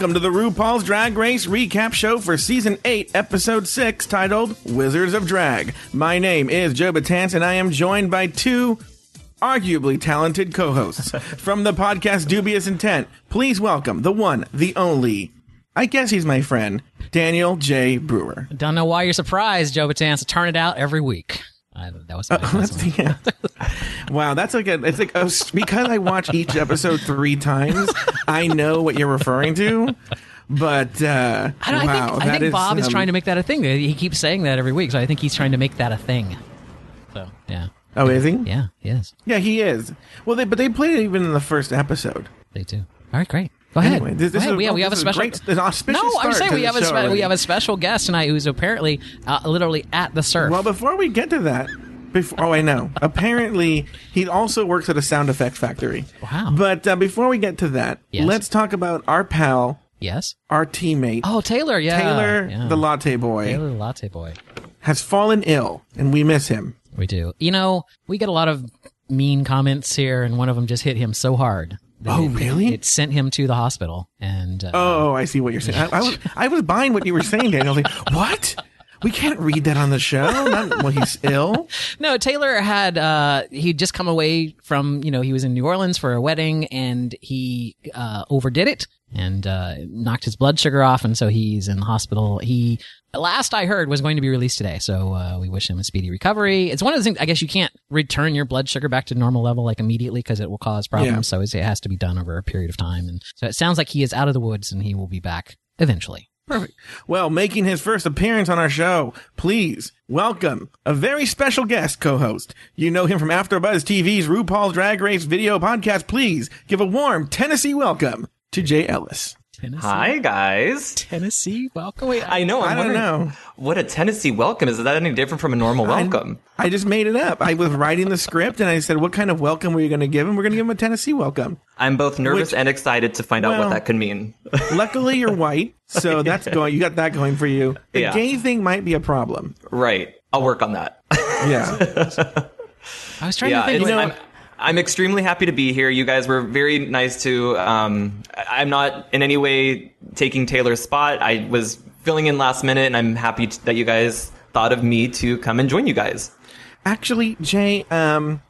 Welcome to the RuPaul's Drag Race recap show for season 8, episode 6, titled Wizards of Drag. My name is Joe Batance, and I am joined by two arguably talented co hosts from the podcast Dubious Intent. Please welcome the one, the only, I guess he's my friend, Daniel J. Brewer. Don't know why you're surprised, Joe Batance. Turn it out every week. I, that was my Oh, that's, yeah. wow, that's like a. It's like a, because I watch each episode three times. I know what you're referring to, but uh, I, don't, wow, I think, I think Bob is um, trying to make that a thing. He keeps saying that every week, so I think he's trying to make that a thing. So yeah, Oh, is he? yeah, he is. Yeah, he is. Well, they but they played it even in the first episode. They do. All right, great. Go ahead. Anyway, this- Go ahead. is we, have, we have a special. great- no, I'm saying we have a spe- we have a special guest tonight who's apparently uh, literally at the surf. Well, before we get to that, before oh, I know. Apparently, he also works at a sound effects factory. Wow. But uh, before we get to that, Yes. let's talk about our pal, yes. our teammate, Oh, Taylor. Yeah. Taylor, yeah. the latte boy, Taylor the latte boy. has fallen ill, and we miss him. We do. You know, we get a lot of mean comments here, and one of them just hit him so hard. Oh, it- really? It sent him to the hospital, and uh, Oh, I see what you're saying. I, I was I was buying what you were saying, Daniel. Like, what? We can't read that on the show. Not when he's ill. no, Taylor had uh, he'd just come away from you know he was in New Orleans for a wedding, and he uh, overdid it and uh, knocked his blood sugar off, and so he's in the hospital. He last I heard was going to be released today, so uh, we wish him a speedy recovery. It's one of the things I guess you can't return your blood sugar back to normal level like immediately because it will cause problems. Yeah. So it has to be done over a period of time, and so it sounds like he is out of the woods and he will be back eventually. Perfect. Well, making his first appearance on our show, please welcome a very special guest co-host. You know him from AfterBuzz TV's RuPaul's Drag Race video podcast. Please give a warm Tennessee welcome to Jay Ellis. Tennessee, Hi guys. Tennessee, welcome. Wait, I know. I'm I don't know. what a Tennessee welcome is. Is that any different from a normal welcome? I, I just made it up. I was writing the script and I said, "What kind of welcome were you going to give him? We're going to give him a Tennessee welcome." I'm both nervous Which- and excited to find out what that could mean. Luckily, you're white, so that's going. You got that going for you. The Yeah. gay thing might be a problem. right. I'll work on that. Yeah. I was trying yeah. to think. it's- wait, I'm, I'm extremely happy to be here. You guys were very nice to. Um, I- I'm not in any way taking Taylor's spot. I was filling in last minute, and I'm happy t- that you guys thought of me to come and join you guys. Actually, Jay, um,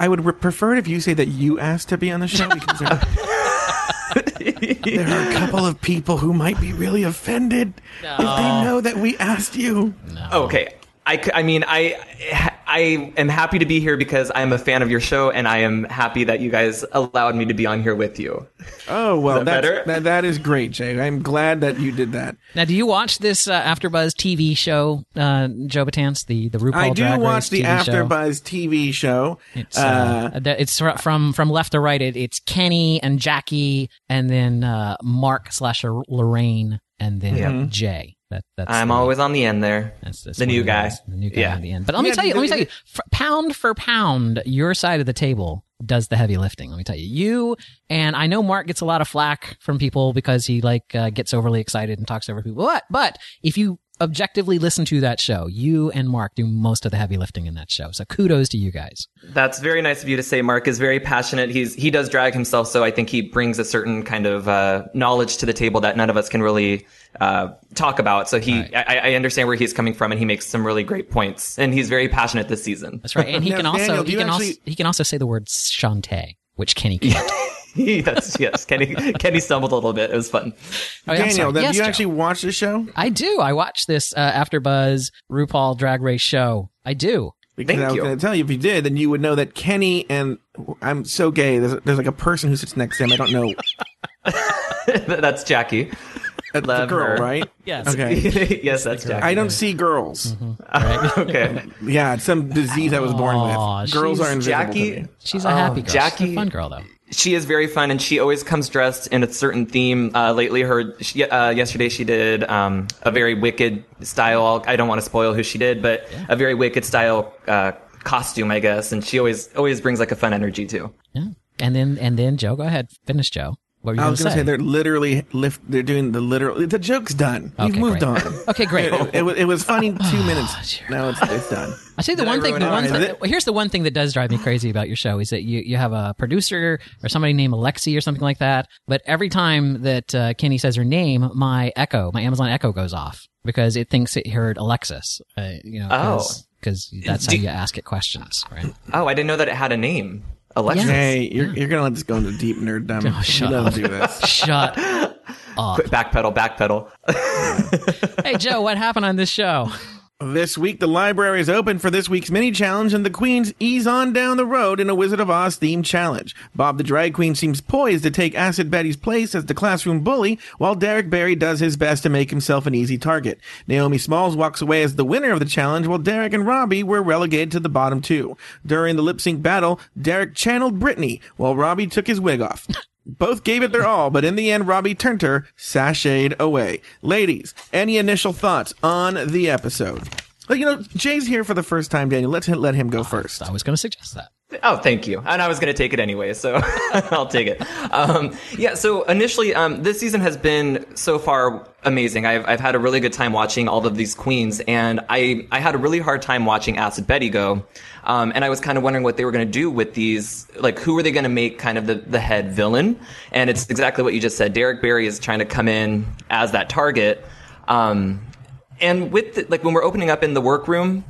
I would re- prefer it if you say that you asked to be on the show because there, there are a couple of people who might be really offended if they know that we asked you. Okay. I, c- I mean, I, I am happy to be here because I'm a fan of your show and I am happy that you guys allowed me to be on here with you. Oh well, that that's, better? that that is great, Jay. I'm glad that you did that. Now, do you watch this uh, AfterBuzz TV show, uh, Joe Batance, the the RuPaul I do Drag watch Race the TV? AfterBuzz TV show. It's uh, that- it's from from left to right. It, it's Kenny and Jackie, and then uh, Mark slash Lorraine, and then Yeah. Jay. That, that's I'm the, always on the end there. that's, that's the one new guy. those, the new guy Yeah. at the end. But let me Yeah, tell you, let me tell you, f- pound for pound, your side of the table does the heavy lifting. Let me tell you, you and I know Mark gets a lot of flack from people because he like uh, gets overly excited and talks over people. But but if you objectively listen to that show, you and Mark do most of the heavy lifting in that show. So kudos to you guys. That's very nice of you to say. Mark is very passionate. He's he does drag himself, so I think he brings a certain kind of uh, knowledge to the table that none of us can really uh, talk about. So he, I, I understand where he's coming from, and he makes some really great points. And he's very passionate this season. That's right. And he Now, can also Daniel, do he you can also he can also say the word Shantay, which Kenny can't. yes, yes. Kenny Kenny stumbled a little bit. It was fun. Oh, yeah, Daniel, then Yes, do you Joe. actually watch the show? I do. I watch this uh, AfterBuzz RuPaul Drag Race show. I do. Because Thank I was going to tell you if you did, then you would know that Kenny and I'm so gay. There's, there's like a person who sits next to him. I don't know. That's Jackie. That's the Love girl, her. right? Yes. Okay. yes, that's Jackie. I don't see girls. okay. Yeah, it's some disease I was born Aw, with. Girls are invisible Jackie- to me. She's a happy girl. She's a Jackie- fun girl though. She is very fun, and she always comes dressed in a certain theme. Uh, lately, her she, uh, yesterday she did um, a very wicked style. I don't want to spoil who she did, but a very wicked style uh, costume, I guess. And she always always brings like a fun energy too. Yeah. And then and then Joe, go ahead, finish Joe. What were you I was going to say they're literally lift. They're doing the literal. The joke's done. We've moved great. on. Okay, great. It, it, was- it was funny two minutes. Now it's, it's done. I say the Did I one thing. The one thing. here's the one thing that does drive me crazy about your show is that you you have a producer or somebody named Alexi or something like that. But every time that uh, Kenny says her name, my Echo, my Amazon Echo goes off because it thinks it heard Alexis. Uh, you know, Oh. because that's how you ask it questions, right? Oh, I didn't know that it had a name. Alexis. Hey, you're, you're going to let this go into deep nerd dumb. Oh, shut you don't up. do this. Shut up. Quit backpedal, backpedal. Hey Joe, what happened on this show? This week, the library is open for this week's mini challenge, and the queens ease on down the road in a Wizard of Oz themed challenge. Bob the Drag Queen seems poised to take Acid Betty's place as the classroom bully, while Derrick Barry does his best to make himself an easy target. Naomi Smalls walks away as the winner of the challenge, while Derrick and Robbie were relegated to the bottom two. During the lip sync battle, Derrick channeled Britney, while Robbie took his wig off. Both gave it their all, but in the end, Robbie turned her, sashayed away. Ladies, any initial thoughts on the episode? Well, you know, Jay's here for the first time, Daniel. Let's let him go first. I was going to suggest that. Oh, thank you. And I was going to take it anyway, so I'll take it. Um, yeah, so initially, um, this season has been so far amazing. I've, I've had a really good time watching all of these queens, and I, I had a really hard time watching Acid Betty go. Um, and I was kind of wondering what they were going to do with these, like, who were they going to make kind of the, the head villain? And it's exactly what you just said. Derrick Barry is trying to come in as that target. Um, and with, the, like, when we're opening up in the workroom,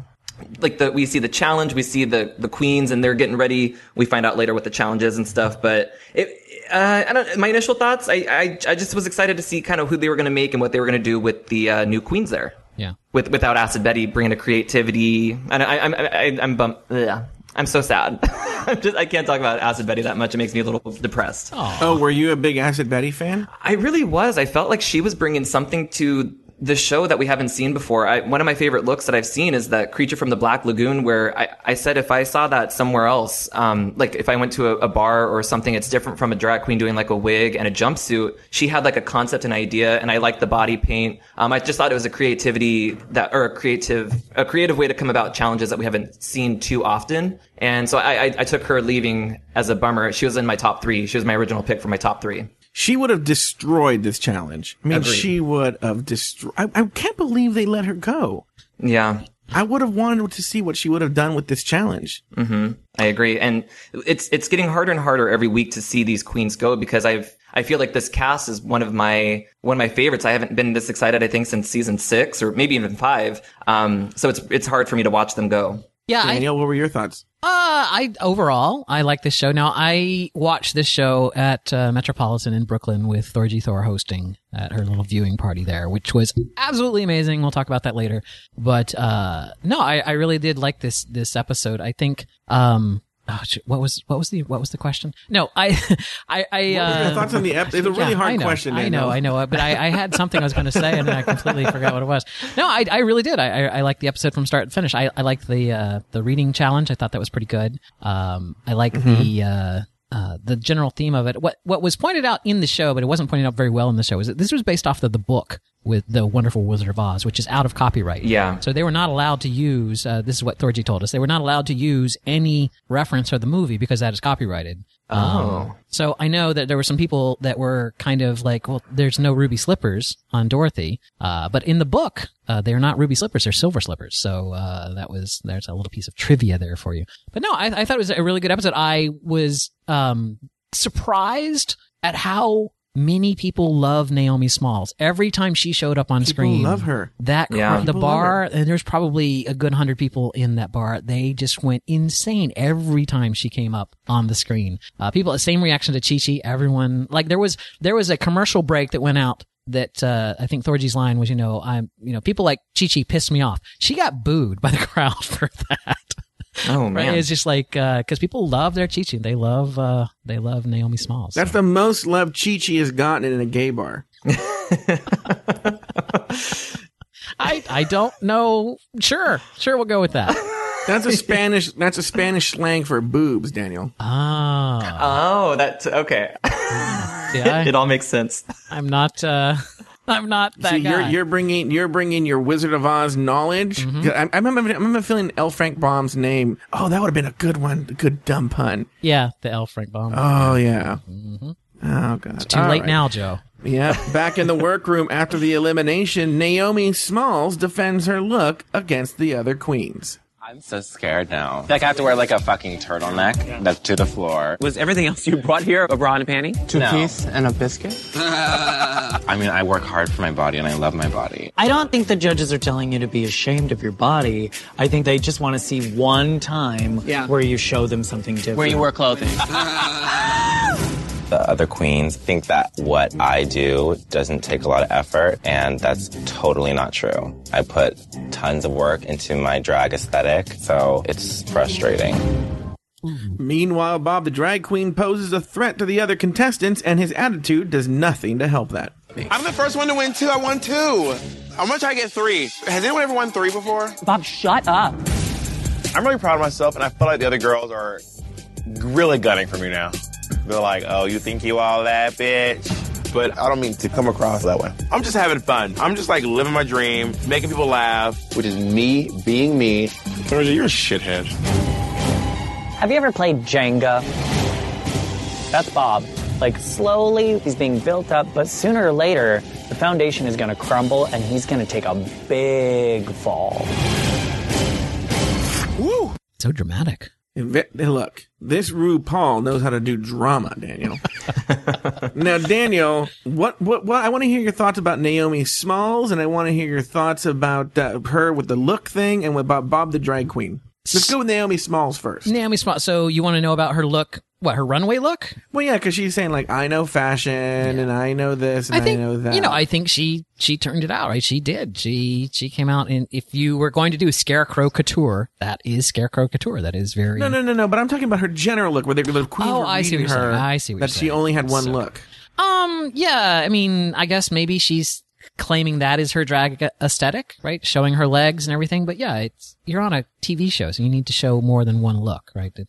like the we see the challenge, we see the the queens, and they're getting ready. We find out later what the challenge is and stuff. But it, uh, I don't. My initial thoughts, I, I I just was excited to see kind of who they were going to make and what they were going to do with the uh, new queens there. Yeah. With without Acid Betty bringing a creativity, and I, I'm I, I'm bum. yeah I'm so sad. I'm just I can't talk about Acid Betty that much. It makes me a little depressed. Oh, were you a big Acid Betty fan? I really was. I felt like she was bringing something to the show that we haven't seen before. I, one of my favorite looks that I've seen is that creature from the Black Lagoon, where I, I said if I saw that somewhere else, um, like if I went to a, a bar or something, it's different from a drag queen doing like a wig and a jumpsuit. She had like a concept and idea, and I liked the body paint. Um, I just thought it was a creativity that, or a creative, a creative way to come about challenges that we haven't seen too often. And so I, I, I took her leaving as a bummer. She was in my top three. She was my original pick for my top three. She would have destroyed this challenge. I mean, Agreed. she would have destroyed. I, I can't believe they let her go. Yeah. I would have wanted to see what she would have done with this challenge. I agree, and it's it's getting harder and harder every week to see these queens go because I've I feel like this cast is one of my one of my favorites. I haven't been this excited I think since season six or maybe even five. Um, so it's it's hard for me to watch them go. Yeah, I, Daniel, what were your thoughts? Uh, I overall I like this show. Now I watched this show at uh, Metropolitan in Brooklyn with Thorgy Thor hosting at her little viewing party there, which was absolutely amazing. We'll talk about that later. But uh, no, I, I really did like this this episode. I think um, oh, what was what was the what was the question? No, I I I uh, thoughts on the episode? It's a really yeah, hard I know, question. I Daniel. know, I know, but I, I had something I was going to say, and then I completely forgot what it was. No, I, I really did. I, I, I liked the episode from start to finish. I, I liked the uh, the reading challenge. I thought that was pretty good. Um, I like the uh, uh, the general theme of it. What what was pointed out in the show, but it wasn't pointed out very well in the show, is that this was based off of the book with the Wonderful Wizard of Oz, which is out of copyright. Yeah. So they were not allowed to use. Uh, this is what Thorgy told us. They were not allowed to use any reference of the movie because that is copyrighted. Oh. So I know that there were some people that were kind of like, well, there's no ruby slippers on Dorothy, uh, but in the book, uh, they're not ruby slippers; they're silver slippers. So uh, that was there's a little piece of trivia there for you. But no, I, I thought it was a really good episode. I was um, surprised at how many people love Naomi Smalls. Every time she showed up on People screen, love her. that Yeah. crowd- the People bar, and there's probably a good hundred people in that bar. They just went insane every time she came up on the screen. Uh, people, same reaction to Chi Chi. Everyone, like there was there was a commercial break that went out that uh, I think Thorgy's line was, you know, I'm, you know, people like Chi Chi pissed me off. She got booed by the crowd for that. Oh Right? man. It's just like because people love their Chi Chi. They love uh, they love Naomi Smalls. That's the most love Chi Chi has gotten in a gay bar. I I don't know. Sure, sure, we'll go with that. That's a Spanish. that's a Spanish slang for boobs, Daniel. Ah, oh, that's okay. yeah. it all makes sense. I'm not. Uh, I'm not that See, you're guy. you're bringing you're bringing your Wizard of Oz knowledge. Mm-hmm. I, I remember I remember feeling L. Frank Baum's name. Oh, that would have been a good one. A good dumb pun. yeah, the L. Frank Baum. Oh yeah. Mm-hmm. Oh god. It's too All late right. now, Joe. Yeah, Back in the workroom after the elimination, Naomi Smalls defends her look against the other queens. I'm so scared now. Like I have to wear like a fucking turtleneck that's to the floor. Was everything else you brought here a bra and a panty? Two piece and a biscuit. I mean, I work hard for my body and I love my body. I don't think the judges are telling you to be ashamed of your body. I think they just want to see one time Yeah. where you show them something different. Where you wear clothing. The other queens think that what I do doesn't take a lot of effort, and that's totally not true. I put tons of work into my drag aesthetic, so it's frustrating. Meanwhile, Bob the drag queen poses a threat to the other contestants, and his attitude does nothing to help that. I'm the first one to win two. I won two. I'm gonna try to get three. Has anyone ever won three before? Bob, shut up. I'm really proud of myself, and I feel like the other girls are really gunning for me now. They're like, "Oh, you think you all that, bitch?" But I don't mean to come across that way. I'm just having fun. I'm just like living my dream, making people laugh, which is me being me. Georgia, you're a shithead. Have you ever played Jenga? That's Bob. Like slowly, he's being built up, but sooner or later, the foundation is going to crumble and he's going to take a big fall. Woo! So dramatic. Look, this RuPaul knows how to do drama, Daniel. now, Daniel, what, what, what? I want to hear your thoughts about Naomi Smalls, and I want to hear your thoughts about uh, her with the look thing and about Bob the drag queen. Let's go with Naomi Smalls first. Naomi Smalls. So you want to know about her look? What her runway look? Well, yeah, because she's saying like, I know fashion, and I know this, and I, I think know that. you know. I think she she turned it out right. She did. She she came out and if you were going to do Scarecrow Couture, that is Scarecrow Couture. That is very no, no, no, no. But I'm talking about her general look, where the, the queens Oh, I see what you're her saying. I see what that she only had one So- look. Um, yeah, I mean, I guess maybe she's claiming that is her drag aesthetic, right? Showing her legs and everything. But yeah, it's, you're on a TV show, so you need to show more than one look, right? It,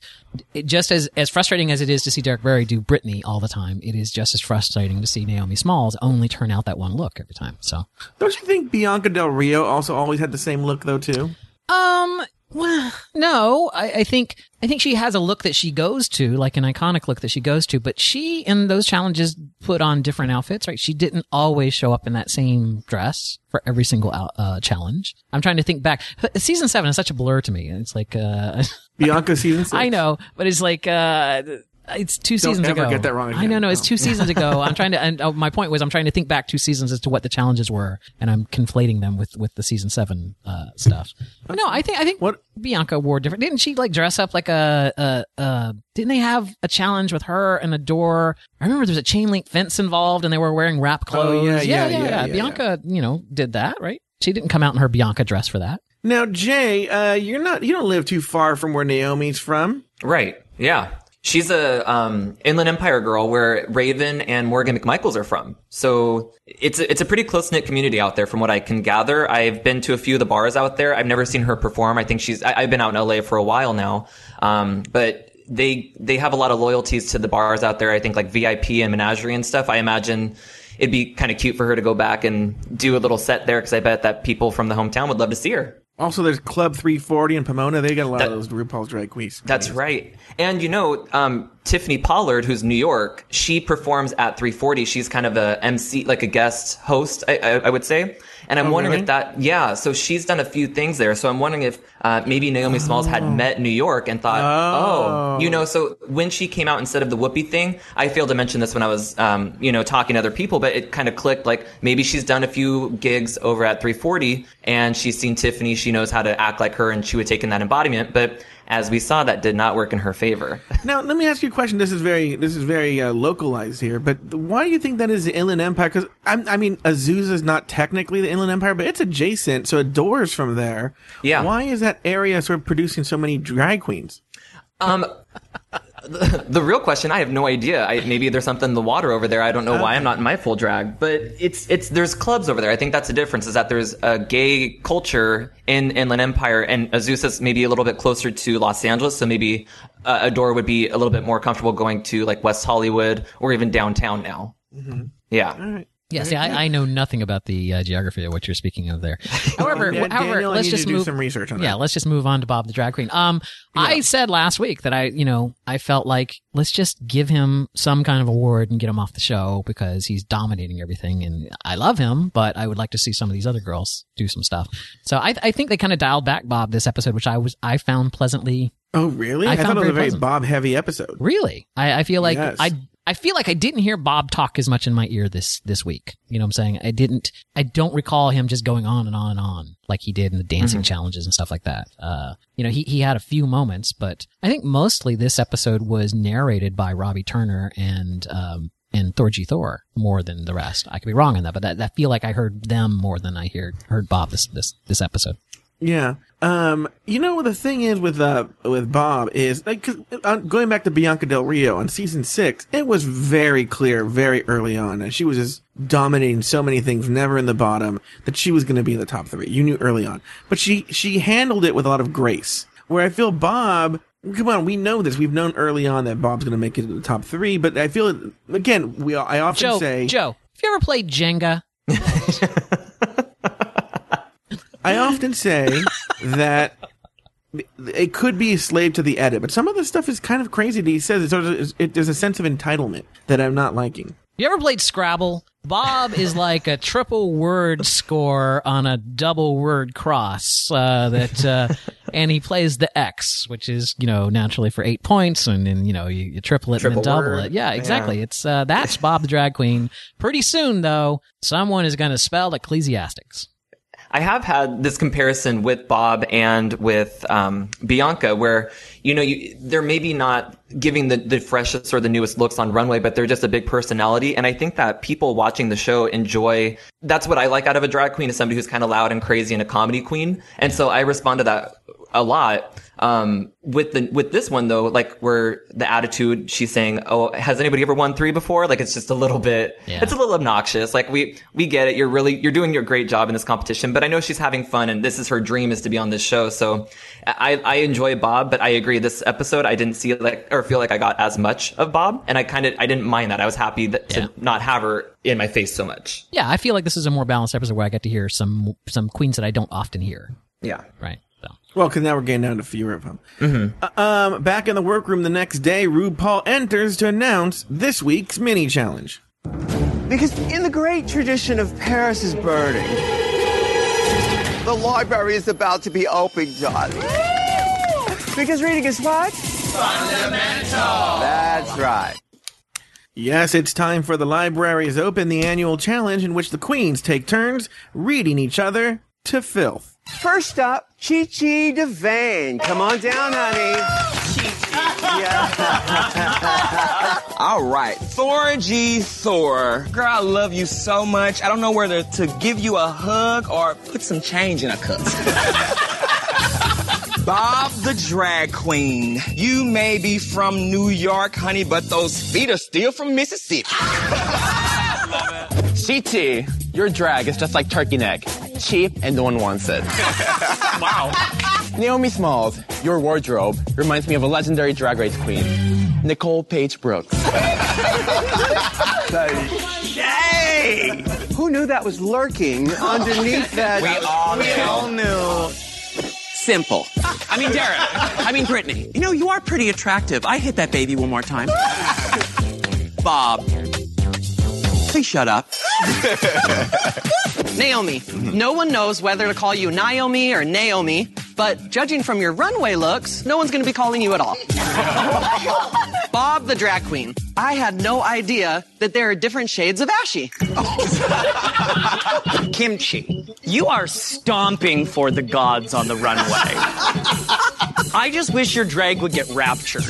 it, just as, as frustrating as it is to see Derrick Barry do Britney all the time, it is just as frustrating to see Naomi Smalls only turn out that one look every time. So, Don't you think Bianca Del Rio also always had the same look though too? um, well, no, I, I think I think she has a look that she goes to, like an iconic look that she goes to. But she, in those challenges, put on different outfits. Right? She didn't always show up in that same dress for every single uh, challenge. I'm trying to think back. Season seven is such a blur to me. It's like, uh, Bianca season six. I know, but it's like, uh, it's two seasons ever ago. get that wrong I know, no, it's two seasons ago. I'm trying to, and oh, my point was, I'm trying to think back two seasons as to what the challenges were, and I'm conflating them with with the season seven uh, stuff. But no, I think I think What- Bianca wore different. Didn't she like dress up like a a, a Didn't they have a challenge with her and a door? I remember there was a chain link fence involved, and they were wearing wrap Oh, clothes. yeah, yeah, yeah, yeah, yeah, Bianca, you know, did that right. She didn't come out in her Bianca dress for that. Now, Jay, uh, you're not you don't live too far from where Naomi's from. Right. Yeah. She's a um, Inland Empire girl where Raven and Morgan McMichaels are from. So it's a, it's a pretty close knit community out there, from what I can gather. I've been to a few of the bars out there. I've never seen her perform. I think she's. I, I've been out in LA for a while now, um, but they they have a lot of loyalties to the bars out there. I think like VIP and Menagerie and stuff. I imagine it'd be kind of cute for her to go back and do a little set there because I bet that people from the hometown would love to see her. Also, there's Club 340 in Pomona. They got a lot That- of those RuPaul's drag queens. That's right. And you know, um, Tiffany Pollard, who's New York, she performs at 340. She's kind of a MC, like a guest host, I, I, I would say. And I'm Oh, wondering really? if that, yeah. So she's done a few things there. So I'm wondering if uh, maybe Naomi Smalls had met New York and thought, oh. Oh. you know. So when she came out instead of the Whoopi thing, I failed to mention this when I was, um, you know, talking to other people, but it kind of clicked. Like maybe she's done a few gigs over at 340, and she's seen Tiffany. She knows how to act like her, and she would take in that embodiment. But as we saw, that did not work in her favor. Now, let me ask you a question. This is very this is very uh, localized here, but why do you think that is the Inland Empire? Because I mean, Azusa is not technically the Inland Empire, but it's adjacent, so it doors from there. Yeah. Why is that area sort of producing so many drag queens? Um, the, the real question, I have no idea. I, maybe there's something in the water over there. I don't know why I'm not in my full drag, but it's it's there's clubs over there. I think that's the difference. Is that there's a gay culture in Inland Empire, and Azusa's maybe a little bit closer to Los Angeles, so maybe uh, Adore would be a little bit more comfortable going to like West Hollywood or even downtown now. Yeah. All right. Yeah, see, I, I know nothing about the uh, geography of what you're speaking of there. However, Dan- however, Daniel, I let's need just to do move. some research on yeah, that. let's just move on to Bob the drag queen. Um, I said last week that I, you know, I felt like let's just give him some kind of award and get him off the show because he's dominating everything, and I love him, but I would like to see some of these other girls do some stuff. So I, I think they kind of dialed back Bob this episode, which I was I found pleasantly Oh, really? I I, thought found it was a very very pleasant. Bob heavy episode. Really? I, I feel like Yes. I I feel like I didn't hear Bob talk as much in my ear this this week. You know what I'm saying? I didn't I don't recall him just going on and on and on like he did in the dancing challenges and stuff like that. Uh you know, he he had a few moments, but I think mostly this episode was narrated by Robbie Turner and um and Thorgy Thor more than the rest. I could be wrong on that, but that, I feel like I heard them more than I heard heard Bob this this this episode. Yeah. Um, you know the thing is with uh with Bob is like 'cause, uh, going back to Bianca Del Rio on season six, it was very clear very early on, and she was just dominating so many things, never in the bottom, that she was going to be in the top three. You knew early on, but she she handled it with a lot of grace. Where I feel Bob, come on, we know this. We've known early on that Bob's going to make it to the top three, but I feel again we I often Joe, say Joe, have you ever played Jenga? I often say that it could be a slave to the edit, but some of the stuff is kind of crazy that he says. It's sort it, there's a sense of entitlement that I'm not liking. You ever played Scrabble? Bob is like a triple word score on a double word cross. Uh, that uh, and he plays the X, which is you know naturally for eight points, and then you know you, you triple it Triple and then double word. it. Yeah, exactly. It's uh, that's Bob the drag queen. Pretty soon though, someone is going to spell ecclesiastics. I have had this comparison with Bob and with um, Bianca, where you know you, they're maybe not giving the, the freshest or the newest looks on runway, but they're just a big personality. And I think that people watching the show enjoy. That's what I like out of a drag queen is somebody who's kind of loud and crazy and a comedy queen. And so I respond to that a lot. Um, with the with this one though, like where the attitude she's saying, "Oh, has anybody ever won three before?" Like it's just a little bit, Yeah. it's a little obnoxious. Like we we get it. You're really you're doing your great job in this competition, but I know she's having fun, and this is her dream is to be on this show. So I I enjoy Bob, but I agree this episode I didn't see like or feel like I got as much of Bob, and I kind of I didn't mind that. I was happy that, Yeah. to not have her in my face so much. Yeah, I feel like this is a more balanced episode where I get to hear some some queens that I don't often hear. Yeah. Right. So Well, because now we're getting down to fewer of them. Uh, um, back in the workroom the next day, RuPaul enters to announce this week's mini challenge. Because in the great tradition of Paris is burning, the library is about to be opened, darling. Because reading is what? Fundamental. That's right. Yes, it's time for the libraries open, the annual challenge in which the queens take turns reading each other to filth. First up, Chi Chi DeVayne. Come on down, honey. Yeah. All right, Thorgy Thor. Girl, I love you so much. I don't know whether to give you a hug or put some change in a cup. Bob the drag queen. You may be from New York, honey, but those feet are still from Mississippi. CT, your drag is just like turkey neck. Cheap and no one wants it. wow. Naomi Smalls, your wardrobe reminds me of a legendary drag race queen, Nicole Paige Brooks. Hey! Who knew that was lurking underneath that? We all we all knew. Simple. I mean, Derrick. I mean, Britney. You know, you are pretty attractive. I hit that baby one more time. Bob. Please shut up. Naomi. No one knows whether to call you Naomi or Naomi, but judging from your runway looks, no one's going to be calling you at all. Bob the drag queen. I had no idea that there are different shades of ashy. Kim Chi, you are stomping for the gods on the runway. I just wish your drag would get raptured.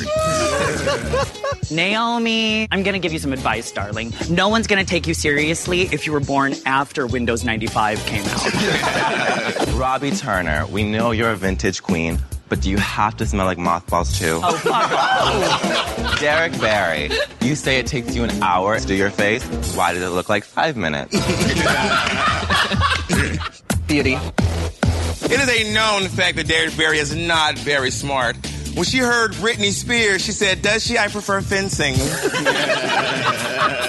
Naomi, I'm gonna give you some advice, darling. No one's gonna take you seriously if you were born after Windows 95 came out. Robbie Turner, we know you're a vintage queen, but do you have to smell like mothballs too? Oh, fuck off. Derrick Barry, you say it takes you an hour to do your face. Why does it look like five minutes? Beauty. It is a known fact that Derrick Barry is not very smart. When she heard Britney Spears, she said, Does she? I prefer fencing.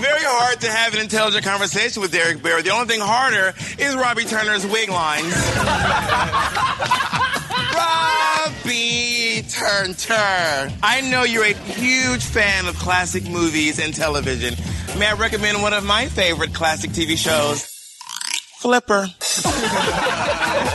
it is very hard hard to have an intelligent conversation with Derrick Barry. The only thing harder is Robbie Turner's wig lines. Robbie Turner. I know you're a huge fan of classic movies and television. May I recommend one of my favorite classic TV shows? Flipper.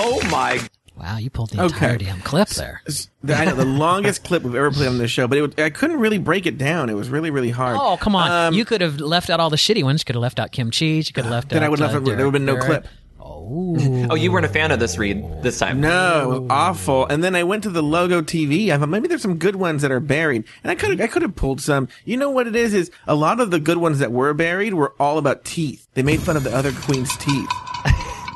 Oh my. Wow, you pulled the Okay. entire damn clip there. The, I know the longest clip we've ever played on this show, but it, was- I couldn't really break it down. It was really, really hard. Oh, come on. Um, you could have left out all the shitty ones. You could have left out Kim Chi. You could have left Then out. I would have uh, left. There would have been no Derrick clip. Barrett. Oh. Oh, you weren't a fan of this read this time. No, awful. And then I went to the logo TV. I thought maybe there's some good ones that are buried, and I could I could have pulled some. You know what it is? Is a lot of the good ones that were buried were all about teeth. They made fun of the other queen's teeth.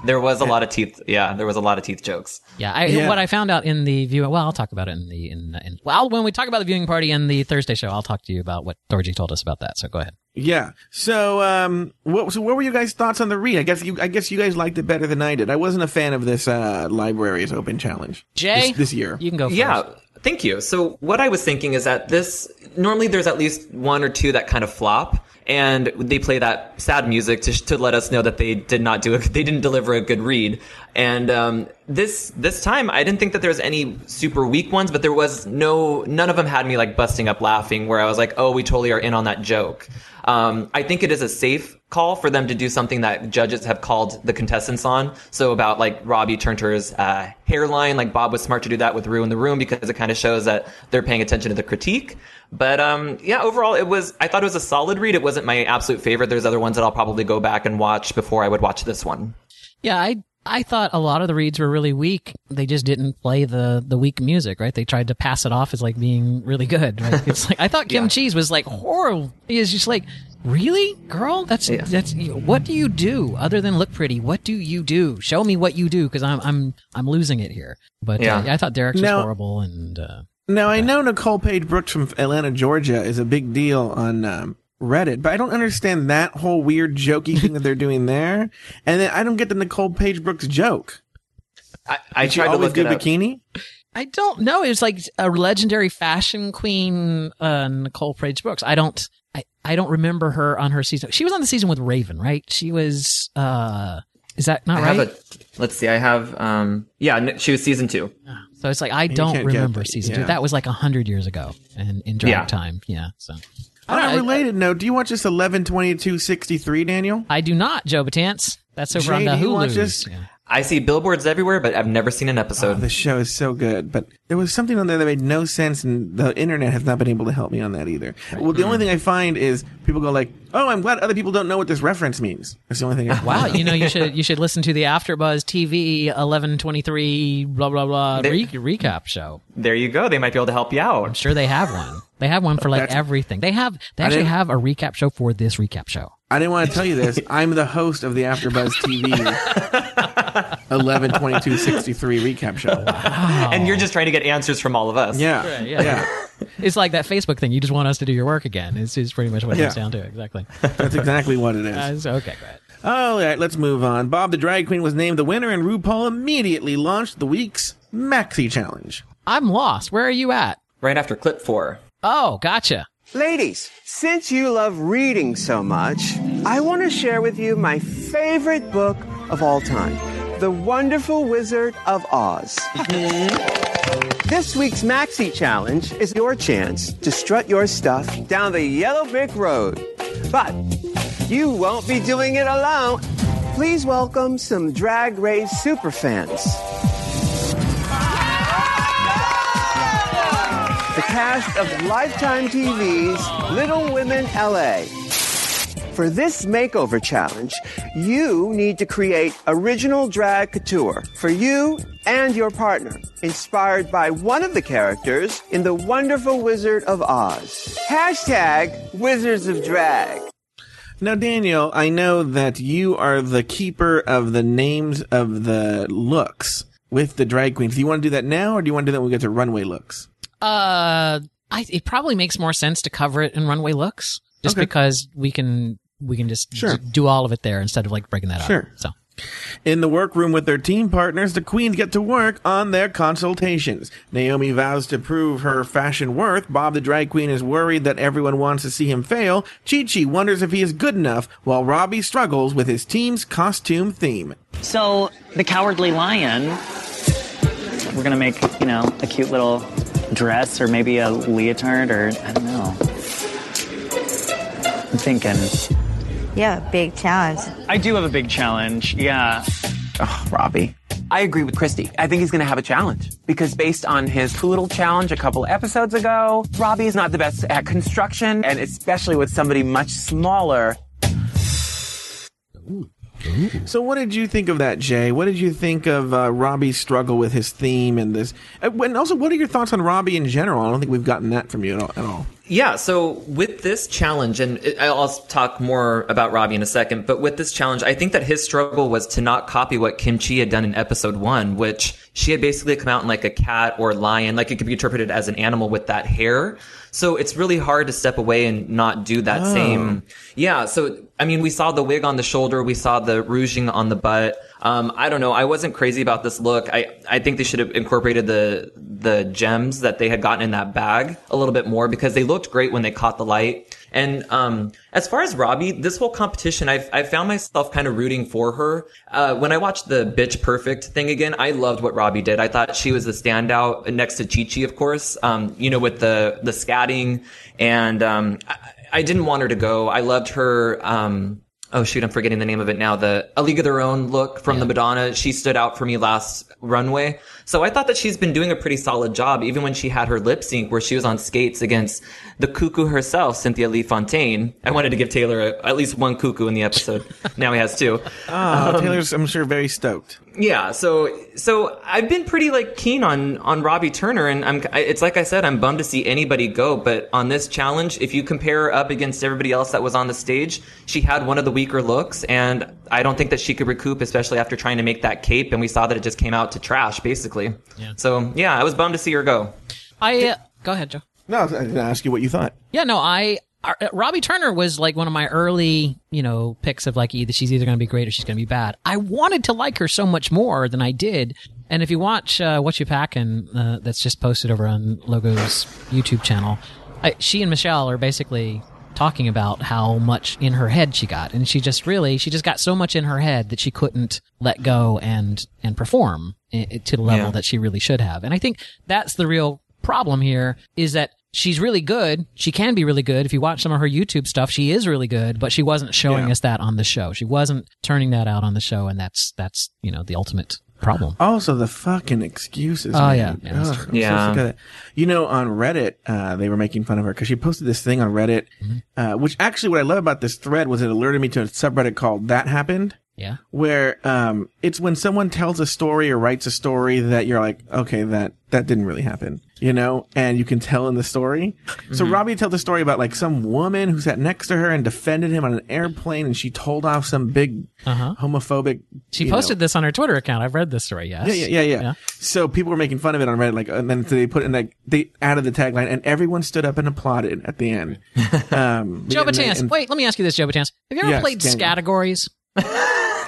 There was a lot of teeth. Yeah, there was a lot of teeth jokes. Yeah, I, Yeah. what I found out in the view. Well, I'll talk about it in the in, in well when we talk about the viewing party and the Thursday show. I'll talk to you about what Thorgy told us about that. So go ahead. Yeah. So, um, what so what were you guys' thoughts on the read? I guess you I guess you guys liked it better than I did. I wasn't a fan of this uh libraries open challenge. Jay, this, this year. you can go first. Yeah, thank you. So what I was thinking is that this normally there's at least one or two that kind of flop, and they play that sad music to, to let us know that they did not do it. They didn't deliver a good read. And um, this this time, I didn't think that there was any super weak ones, but there was no none of them had me like busting up laughing. Where I was like, oh, we totally are in on that joke. Um, I think it is a safe call for them to do something that judges have called the contestants on. So about like Robbie Turner's uh, hairline, like Bob was smart to do that with Ru in the Room because it kind of shows that they're paying attention to the critique. But um, yeah, overall, it was. I thought it was a solid read. It wasn't my absolute favorite. There's other ones that I'll probably go back and watch before I would watch this one. Yeah, I I thought a lot of the reads were really weak. They just didn't play the the weak music, right? They tried to pass it off as like being really good. Right? It's like I thought Kim Chi's was like horrible. He is just like really, girl. That's Yeah. that's what do you do other than look pretty? What do you do? Show me what you do because I'm I'm I'm losing it here. But Yeah. uh, I thought Derrick's was horrible and. Uh, Now I know Nicole Paige Brooks from Atlanta, Georgia, is a big deal on um, Reddit, but I don't understand that whole weird jokey thing that they're doing there. And then I don't get the Nicole Paige Brooks joke. I, I Did tried to always look do bikini. I don't know. It was like a legendary fashion queen, uh, Nicole Paige Brooks. I don't, I, I don't remember her on her season. She was on the season with Raven, right? She was, uh, is that not I right? have a. Let's see. I have. Um. Yeah. She was season two. so it's like, I can't don't remember that, season yeah. two. That was like a hundred years ago and in drag Yeah. time. Yeah. So On I a don't know. related note, do you watch this eleven twenty two sixty three, Daniel? I do not, Joe Batance. That's over Jay, on the do you watch Hulu. this? Yeah. I see billboards everywhere, but I've never seen an episode. Oh, the show is so good, but there was something on there that made no sense, and the internet has not been able to help me on that either. Well, the only hmm. thing I find is people go like, "Oh, I'm glad other people don't know what this reference means." That's the only thing. I Wow, you know you should you should listen to the AfterBuzz TV eleven twenty three blah blah blah They- re- recap show. there you go. They might be able to help you out. I'm sure they have one. They have one for like That's- everything. They have they actually have a recap show for this recap show. I didn't want to tell you this. I'm the host of the AfterBuzz TV 11 22 63 recap show. And you're just trying to get answers from all of us. Yeah, yeah. yeah. It's like that Facebook thing. You just want us to do your work again. It's, it's pretty much what it Yeah. comes down to. Exactly. That's exactly what it is. Uh, so- okay, go ahead. All right, let's move on. Bob the Drag Queen was named the winner, and RuPaul immediately launched the week's Maxi Challenge. I'm lost. Where are you at? Right after clip four. Oh, gotcha. Ladies, since you love reading so much, I want to share with you my favorite book of all time The Wonderful Wizard of Oz. This week's Maxi Challenge is your chance to strut your stuff down the yellow brick road. But you won't be doing it alone. Please welcome some Drag Race superfans. Cast of Lifetime TV's Little Women LA. For this makeover challenge, you need to create original drag couture for you and your partner, inspired by one of the characters in The Wonderful Wizard of Oz. Hashtag Wizards of Drag. Now, Daniel, I know that you are the keeper of the names of the looks with the drag queens. Do you want to do that now, or do you want to do that when we get to runway looks? Uh, I, it probably makes more sense to cover it in runway looks, just Okay. because we can we can just Sure. d- do all of it there instead of like breaking that Sure. up. So In the workroom with their team partners, the queens get to work on their consultations. Naomi vows to prove her fashion worth. Bob the drag queen is worried that everyone wants to see him fail. Chi Chi wonders if he is good enough, while Robbie struggles with his team's costume theme. So, the Cowardly Lion, we're gonna make, you know, a cute little dress or maybe a leotard or I don't know. I'm thinking. Yeah, big challenge. I do have a big challenge, yeah. Oh, Robbie. I agree with Christy. I think he's going to have a challenge because based on his Poodle challenge a couple episodes ago, Robbie is not the best at construction and especially with somebody much smaller. So, what did you think of that, Jay? What did you think of uh, Robbie's struggle with his theme and this? uh, And also, what are your thoughts on Robbie in general? I don't think we've gotten that from you at all. Yeah, so with this challenge, and I'll talk more about Robbie in a second, but with this challenge, I think that his struggle was to not copy what Kim Chi had done in episode one, which she had basically come out in like a cat or lion, like it could be interpreted as an animal with that hair. So it's really hard to step away and not do that Oh. same. Yeah, so I mean, we saw the wig on the shoulder, we saw the rouging on the butt. Um, I don't know. I wasn't crazy about this look. I, I think they should have incorporated the the gems that they had gotten in that bag a little bit more because they looked great when they caught the light. And um, as far as Robbie, this whole competition, I've I found myself kind of rooting for her. Uh, when I watched the Bitch Perfect thing again, I loved what Robbie did. I thought she was the standout next to Chi Chi, of course. Um, you know, with the the scatting, and um, I, I didn't want her to go. I loved her. Oh shoot, I'm forgetting the name of it now. The A League of Their Own look from the Madonna. She stood out for me last runway. So I thought that she's been doing a pretty solid job, even when she had her lip sync where she was on skates against the cuckoo herself, Cynthia Lee Fontaine. I wanted to give Taylor a, at least one cuckoo in the episode. now he has two. Oh, Um, Taylor's, I'm sure, very stoked. yeah, so so I've been pretty like keen on on Robbie Turner, and I'm it's like I said, I'm bummed to see anybody go. But on this challenge, if you compare her up against everybody else that was on the stage, she had one of the weaker looks, and I don't think that she could recoup, especially after trying to make that cape, and we saw that it just came out to trash, basically. Yeah. So yeah, I was bummed to see her go. I uh, go ahead, Joe. No, I was going to ask you what you thought. Yeah, no, I uh, Robbie Turner was like one of my early, you know, picks of like either she's either going to be great or she's going to be bad. I wanted to like her so much more than I did. And if you watch uh, Whatcha Packin', uh, that's just posted over on Logo's YouTube channel, I, she and Michelle are basically talking about how much in her head she got, and she just really she just got so much in her head that she couldn't let go and and perform to the level Yeah. that she really should have. And I think that's the real problem here is that she's really good. She can be really good. If you watch some of her YouTube stuff, she is really good, but she wasn't showing Yeah. us that on the show. She wasn't turning that out on the show, and that's that's you know the ultimate problem. Also, the fucking excuses. Oh, man. yeah. Yeah, Ugh, true. I'm so Yeah. sick of it. You know, on Reddit, uh, they were making fun of her because she posted this thing on Reddit, Mm-hmm. uh, which actually what I love about this thread was it alerted me to a subreddit called That Happened. Yeah. Where um, it's when someone tells a story or writes a story that you're like, okay, that that didn't really happen, you know, and you can tell in the story. So Mm-hmm. Robbie tells a story about like some woman who sat next to her and defended him on an airplane, and she told off some big Uh-huh. homophobic. She you know, posted this on her Twitter account. I've read this story. Yes. yeah, yeah, yeah, yeah, So people were making fun of it on Reddit, like, and then they put in like they added the tagline, and everyone stood up and applauded at the end. Um, Joe and they- Batans. and- Wait, let me ask you this, Joe Batans. Have you ever Yes, played Daniel. categories?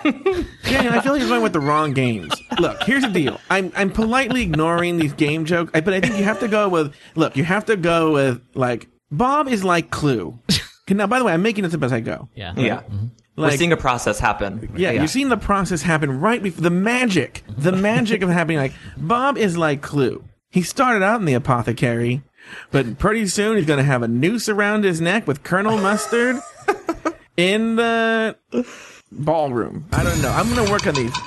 Daniel, I feel like you're going with the wrong games. Look, here's the deal. I'm I'm politely ignoring these game jokes, I- but I think you have to go with. Look, you have to go with like Bob is like Clue. Okay, Now, by the way, I'm making this up as I go. Yeah. Yeah, mm-hmm. we're Like- seeing a process happen. Yeah, you're seeing the process happen right before the magic, the magic of happening. Like Bob is like Clue. He started out in the apothecary, but pretty soon he's going to have a noose around his neck with Colonel Mustard in the ballroom. I don't know. I'm going to work on these.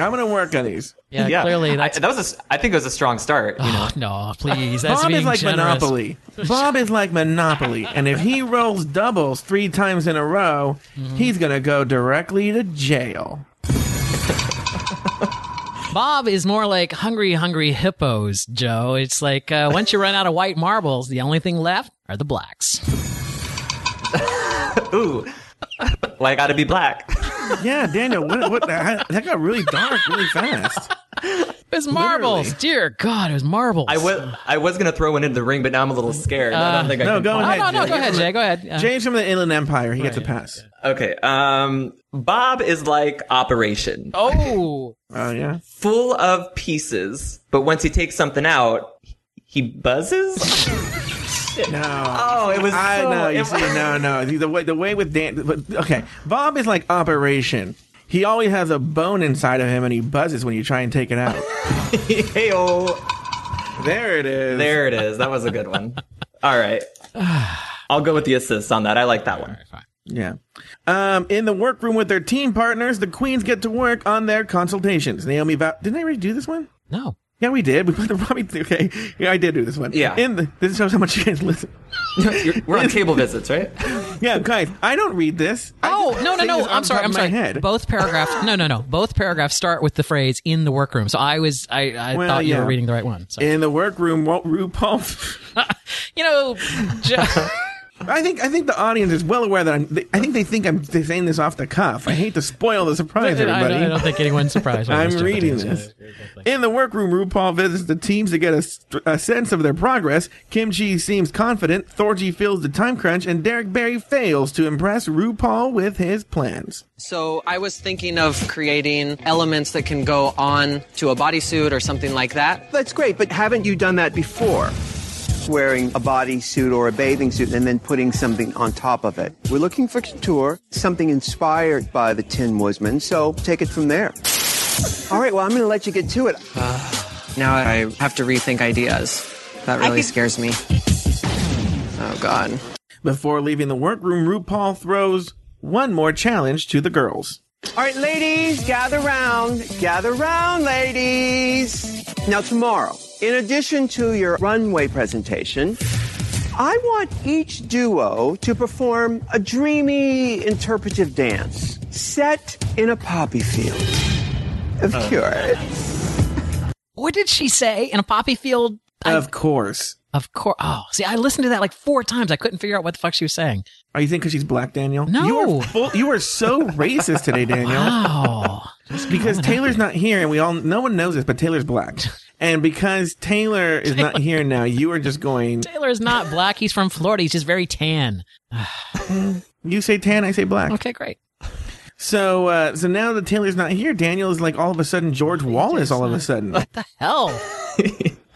I'm going to work on these. Yeah, clearly I, that was. A, s- I think it was a strong start. You know. Oh, no, please. That's Bob being is like generous. Monopoly. Bob is like Monopoly, and if he rolls doubles three times in a row, Mm-hmm. he's going to go directly to jail. Bob is more like hungry, hungry hippos, Joe. It's like uh, once you run out of white marbles, the only thing left are the blacks. Ooh, well, I got to be black. Yeah, Daniel, what, what that, that got really dark really fast. It was marbles. Literally. Dear God, it was marbles. I was I was gonna throw one into the ring, but now I'm a little scared. I Uh, don't think I no, can go fall. ahead. no, no, Jay. go ahead, Jay. Go ahead. Yeah. James from the Inland Empire. He gets a pass. Okay. Um, Bob is like Operation, Oh, Oh yeah. full of pieces, but once he takes something out, he buzzes. No. Oh, it was I so. know. You it- see, no, no. The way the way with Dan. But, okay, Bob is like Operation. He always has a bone inside of him, and he buzzes when you try and take it out. Hey-o. there it is. There it is. That was a good one. All right. I'll go with the assist on that. I like that one. Yeah. Um, in the workroom with their team partners, the queens get to work on their consultations. Naomi vow. Didn't I already do this one? no. Yeah, we did. We put the Robbie. Okay, yeah, I did do this one. Yeah. In the, this shows how much you guys listen. We're on cable visits, right? Yeah, guys, I don't read this. Oh no no no! I'm sorry. I'm sorry. Head. Both paragraphs. No no no. Both paragraphs start with the phrase "in the workroom." So I was I, I Well, thought you yeah. were reading the right one. So. In the workroom, what RuPaul. you know, Jo- I think I think the audience is well aware that I'm. they- I think they think I'm saying this off the cuff. I hate to spoil the surprise, I, don't- everybody. I don't think anyone's surprised. I'm reading It's, this. In the workroom, RuPaul visits the teams to get a, a sense of their progress. Kim Chi seems confident, Thorgy feels the time crunch, and Derrick Barry fails to impress RuPaul with his plans. So I was thinking of creating elements that can go on to a bodysuit or something like that. That's great, but haven't you done that before? Wearing a bodysuit or a bathing suit and then putting something on top of it. We're looking for couture, something inspired by the Tin Woodman, so take it from there. All right, well, I'm going to let you get to it. Uh, now I have to rethink ideas. That really scares me. Oh God. Before leaving the workroom, RuPaul throws one more challenge to the girls. All right, ladies, gather round. Gather round, ladies. Now, tomorrow, in addition to your runway presentation, I want each duo to perform a dreamy, interpretive dance set in a poppy field. Of uh. course. What did she say in a poppy field? I- Of course. Of course. Oh, see, I listened to that like four times. I couldn't figure out what the fuck she was saying. Are you think because she's black, Daniel? No. You are, full, you are so racist today, Daniel. Wow. because Taylor's not here, and we all no one knows this, but Taylor's black. And because Taylor is not here now, you are just going. Taylor is not black. He's from Florida. He's just very tan. You say tan, I say black. Okay, great. So, uh, so now that Taylor's not here, Daniel is like all of a sudden George Wallace. All of a sudden, What the hell?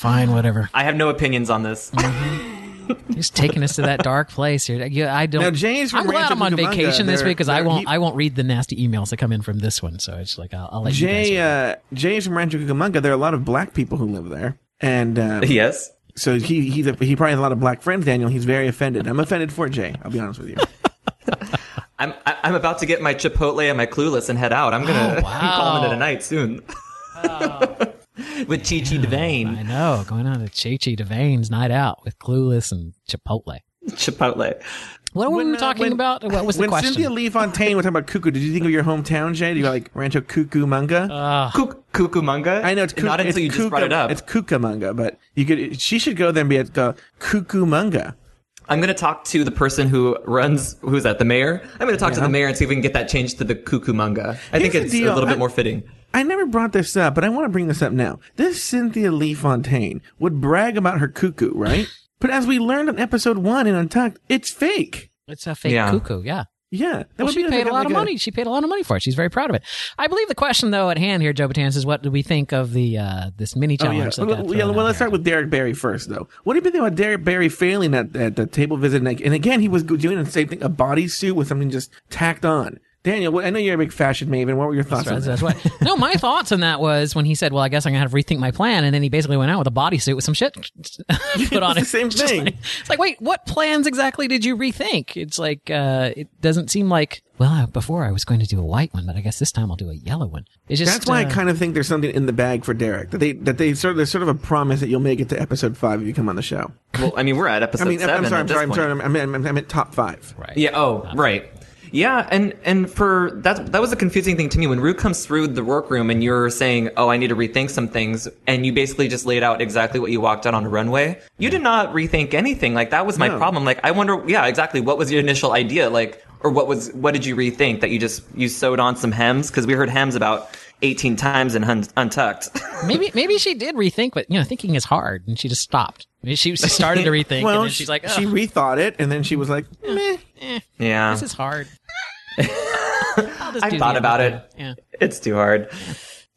Fine, whatever. I have no opinions on this. He's taking us to that dark place here. Yeah, I don't. Now, James from I'm glad I'm on Cucamonga, vacation this week because I won't. he- I won't read the nasty emails that come in from this one. So it's like I'll, I'll let you guys. Jay, uh, Jay's from Rancho Cucamonga. There are a lot of black people who live there, and uh, yes. so he he's a, he probably has a lot of black friends. Daniel, he's very offended. I'm offended for Jay. I'll be honest with you. I'm I- I'm about to get my Chipotle and my Clueless and head out. I'm gonna Oh, wow. I'm calling it a night soon. With Chi Chi DeVayne. I know. Going on a Chi Chi DeVayne's night out with Clueless and Chipotle. Chipotle. What were When, we uh, talking when- about? What was the when question? Cynthia Lee Fontaine was talking about cuckoo, did you think of your hometown, Jay? Do you like Rancho Cucamonga? Uh, Cuc- Cucamonga. I know it's not Cuc- until you it's just brought it up. It's Cucamonga, but you could. She should go there and be at the Cucamonga. I'm gonna talk to the person who runs. Who's that? The mayor. I'm gonna talk to the mayor and see if we can get that changed to the Cucamonga. I think it's a deal. little I- bit more fitting. I never brought this up, but I want to bring this up now. This Cynthia Lee Fontaine would brag about her cuckoo, right? but as we learned on episode one in Untucked, it's fake. it's a fake Yeah. cuckoo. Yeah. Yeah, that Well, would she be paid a lot of like money. She paid a lot of money for it. She's very proud of it. I believe the question though at hand here, Joe Batanz, is what do we think of the uh, this mini Oh, yeah. challenge? that got Well, thrown yeah, out well, let's there? start with Derrick Barry first, though. What do you think about Derrick Barry failing at, at the table visit? And, and again, he was doing the same thing, a bodysuit with something just tacked on. Daniel, I know you're a big fashion maven. What were your thoughts on that? that's what. No, my thoughts on that was when he said, "Well, I guess I'm gonna have to rethink my plan," and then he basically went out with a bodysuit with some shit put on it. the same thing. like- it's like, wait, what plans exactly did you rethink? It's like uh, it doesn't seem like. Well, uh, before I was going to do a white one, but I guess this time I'll do a yellow one. It's just That's why I uh, kind of think there's something in the bag for Derrick. That they that they sort of there's sort of a promise that you'll make it to episode five if you come on the show. Well, I mean, we're at episode I mean, seven. I'm sorry, at I'm this sorry, I'm point. sorry. I meant, I meant top five. right. Yeah. Oh, right. Yeah, and and for that that was a confusing thing to me when Ru comes through the workroom and you're saying, "Oh, I need to rethink some things," and you basically just laid out exactly what you walked out on a runway. You did not rethink anything. Like that was my No. problem. Like I wonder, yeah, exactly. What was your initial idea? Like, or what was what did you rethink that you just you sewed on some hems because we heard hems about 18 times and hun- Untucked. maybe maybe she did rethink, but you know, thinking is hard, and she just stopped. Maybe she, she started to rethink, well, and then she's like, she rethought it, and then she was like, meh. Eh, yeah. this is hard. I'll just I do thought the about other it. Yeah. It's too hard.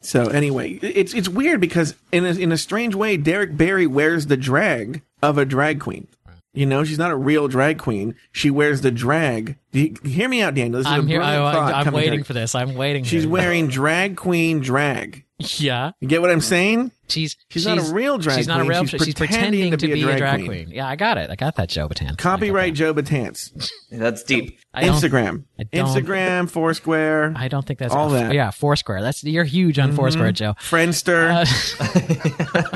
So anyway, it's it's weird because in a, in a strange way, Derrick Barry wears the drag of a drag queen. You know, she's not a real drag queen. She wears the drag. Do you, hear me out, Daniel. This is I'm a here. brilliant I, thought am waiting here. for this. I'm waiting. For it. She's for wearing drag queen drag. It. Yeah. You get what I'm saying? She's She's not a real drag queen. She's not a queen. real. She's She's, pretending, to be, a drag, queen. queen. Yeah, I got it. I got that, Joe Batan. Copyright Joe Batance. That's deep. I Instagram. I Instagram, Foursquare. I don't think that's all that. Yeah, Foursquare. That's you're huge on Foursquare, Mhm. Joe. Friendster.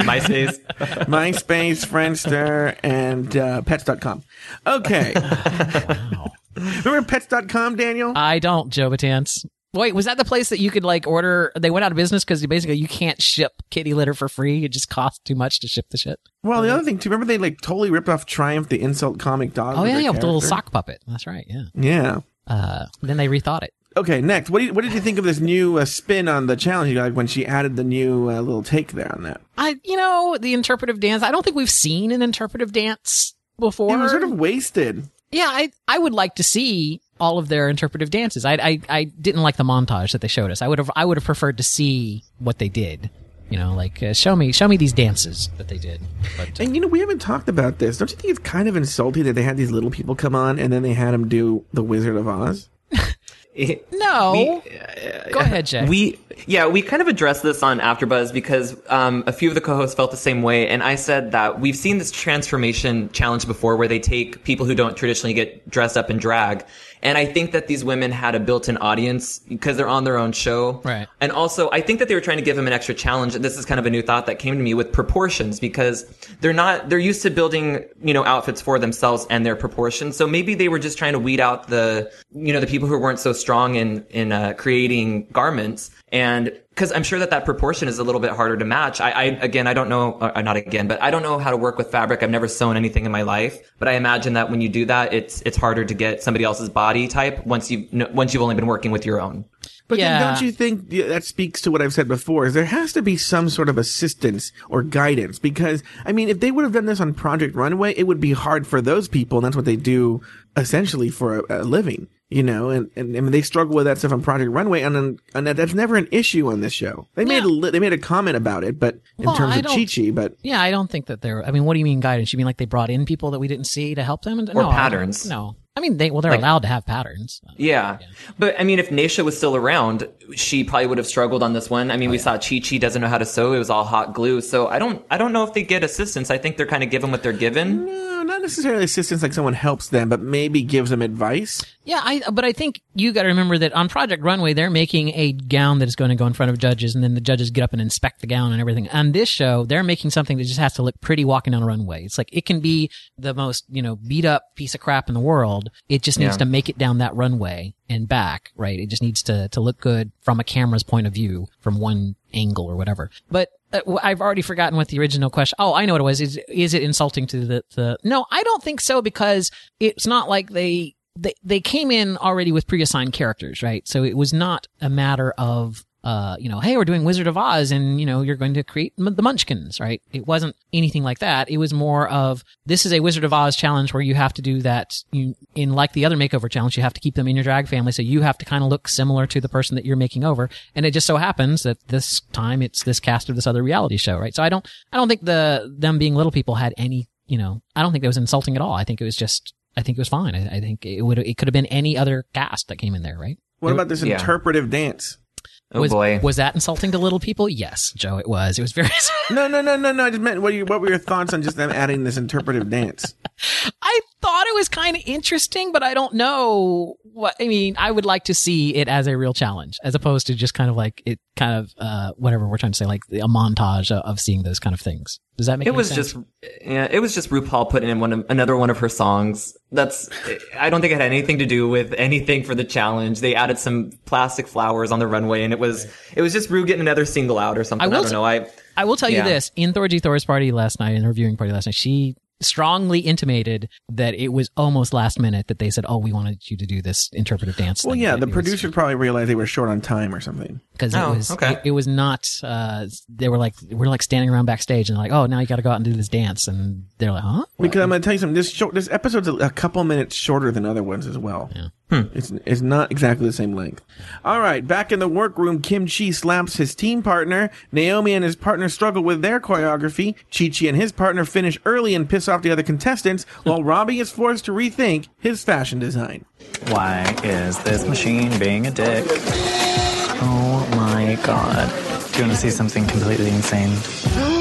MySpace. MySpace, Friendster, and uh, Pets.com. Okay. Remember Pets.com, Daniel? I don't, Joe Batance. Wait, was that the place that you could like order? They went out of business because basically you can't ship kitty litter for free. It just costs too much to ship the shit. Well, the other thing too, remember they like totally ripped off Triumph, the insult comic dog. Oh yeah, yeah, with the little sock puppet. That's right. Yeah. Yeah. Uh, then they rethought it. Okay, next, what, you, what did you think of this new uh, spin on the challenge? Like when she added the new uh, little take there on that. I, you know, the interpretive dance. I don't think we've seen an interpretive dance before. It was sort of wasted. Yeah, I I would like to see all of their interpretive dances. I I I didn't like the montage that they showed us. I would have I would have preferred to see what they did. You know, like uh, show me show me these dances that they did. But uh, And you know, we haven't talked about this. Don't you think it's kind of insulting that they had these little people come on and then they had them do the Wizard of Oz? no, go ahead, Jay. We yeah, we kind of addressed this on AfterBuzz because um, a few of the co-hosts felt the same way, and I said that we've seen this transformation challenge before, where they take people who don't traditionally get dressed up in drag, and I think that these women had a built-in audience because they're on their own show, Right. And also, I think that they were trying to give them an extra challenge. And this is kind of a new thought that came to me with proportions because they're not they're used to building you know outfits for themselves and their proportions. So maybe they were just trying to weed out the you know the people who weren't so strong in in uh, creating garments and because I'm sure that that proportion is a little bit harder to match. I, I again, I don't know, uh, not again, but I don't know how to work with fabric. I've never sewn anything in my life, but I imagine that when you do that, it's it's harder to get somebody else's body type once you once you've only been working with your own. But Yeah. then don't you think that speaks to what I've said before? Is there has to be some sort of assistance or guidance? Because I mean, if they would have done this on Project Runway, it would be hard for those people, and that's what they do essentially for a, a living. You know, and, and I mean they struggle with that stuff on Project Runway, and and that, that's never an issue on this show. They made a li- they made a comment about it, but in Well, terms I of don't- Chi Chi, but Yeah, I don't think that they're. I mean, what do you mean guidance? You mean like they brought in people that we didn't see to help them? Or no, patterns. No, I mean they. Well, they're Like- allowed to have patterns. Yeah. But I mean, if Naysha was still around, she probably would have struggled on this one. I mean, we oh, saw Chi Chi doesn't know how to sew. It was all hot glue. So I don't, I don't know if they get assistance. I think they're kind of given what they're given. no, not necessarily assistance like someone helps them, but maybe gives them advice. Yeah, I. But I think you got to remember that on Project Runway, they're making a gown that is going to go in front of judges, and then the judges get up and inspect the gown and everything. On this show, they're making something that just has to look pretty walking down a runway. It's like it can be the most you know beat up piece of crap in the world. It just needs Yeah. to make it down that runway and back, right? It just needs to to look good from a camera's point of view, from one angle or whatever. But uh, I've already forgotten what the original question. Oh, I know what it was. Is is it insulting to the the? No, I don't think so because it's not like they they they came in already with pre-assigned characters, right? So it was not a matter of uh, you know, hey, we're doing Wizard of Oz, and you know, you're going to create m- the Munchkins, right? It wasn't anything like that. It was more of this is a Wizard of Oz challenge where you have to do that. You, in like the other makeover challenge, you have to keep them in your drag family, so you have to kind of look similar to the person that you're making over. And it just so happens that this time it's this cast of this other reality show, right? So I don't, I don't think the them being little people had any, you know, I don't think that was insulting at all. I think it was just, I think it was fine. I, I think it would, it could have been any other cast that came in there, right? What It- about this Yeah. interpretive dance? Oh was, boy. Was that insulting to little people? Yes, Joe, it was. It was very. No, no, no, no, no. I just meant what, you, what were your thoughts on just them adding this interpretive dance? I thought it was kind of interesting, but I don't know what. I mean, I would like to see it as a real challenge, as opposed to just kind of like it, kind of uh, whatever we're trying to say, like a montage of, of seeing those kind of things. Does that make? It was sense? just, yeah, it was just RuPaul putting in one of, another one of her songs. That's, I don't think it had anything to do with anything for the challenge. They added some plastic flowers on the runway, and it was, it was just Ru getting another single out or something. I, will don't t- know. I, I will tell you this: in Thorgy Thor's party last night, in her viewing party last night, she strongly intimated that it was almost last minute that they said, "Oh, we wanted you to do this interpretive dance." Well, thing." yeah, It the was- producers probably realized they were short on time or something. because Oh, it was okay. it, it was not uh they were like we're like standing around backstage and they're like oh now you got to go out and do this dance and they're like huh Because I'm going to tell you something. This short, this episode's a, a couple minutes shorter than other ones as well. Yeah. Hmm. It's it's not exactly the same length. All right, back in the workroom, Kim Chi slaps his team partner. Naomi and his partner struggle with their choreography. Chi Chi and his partner finish early and piss off the other contestants, while Robbie is forced to rethink his fashion design. Why is this machine being a dick? Oh my god. Do you want to see something completely insane?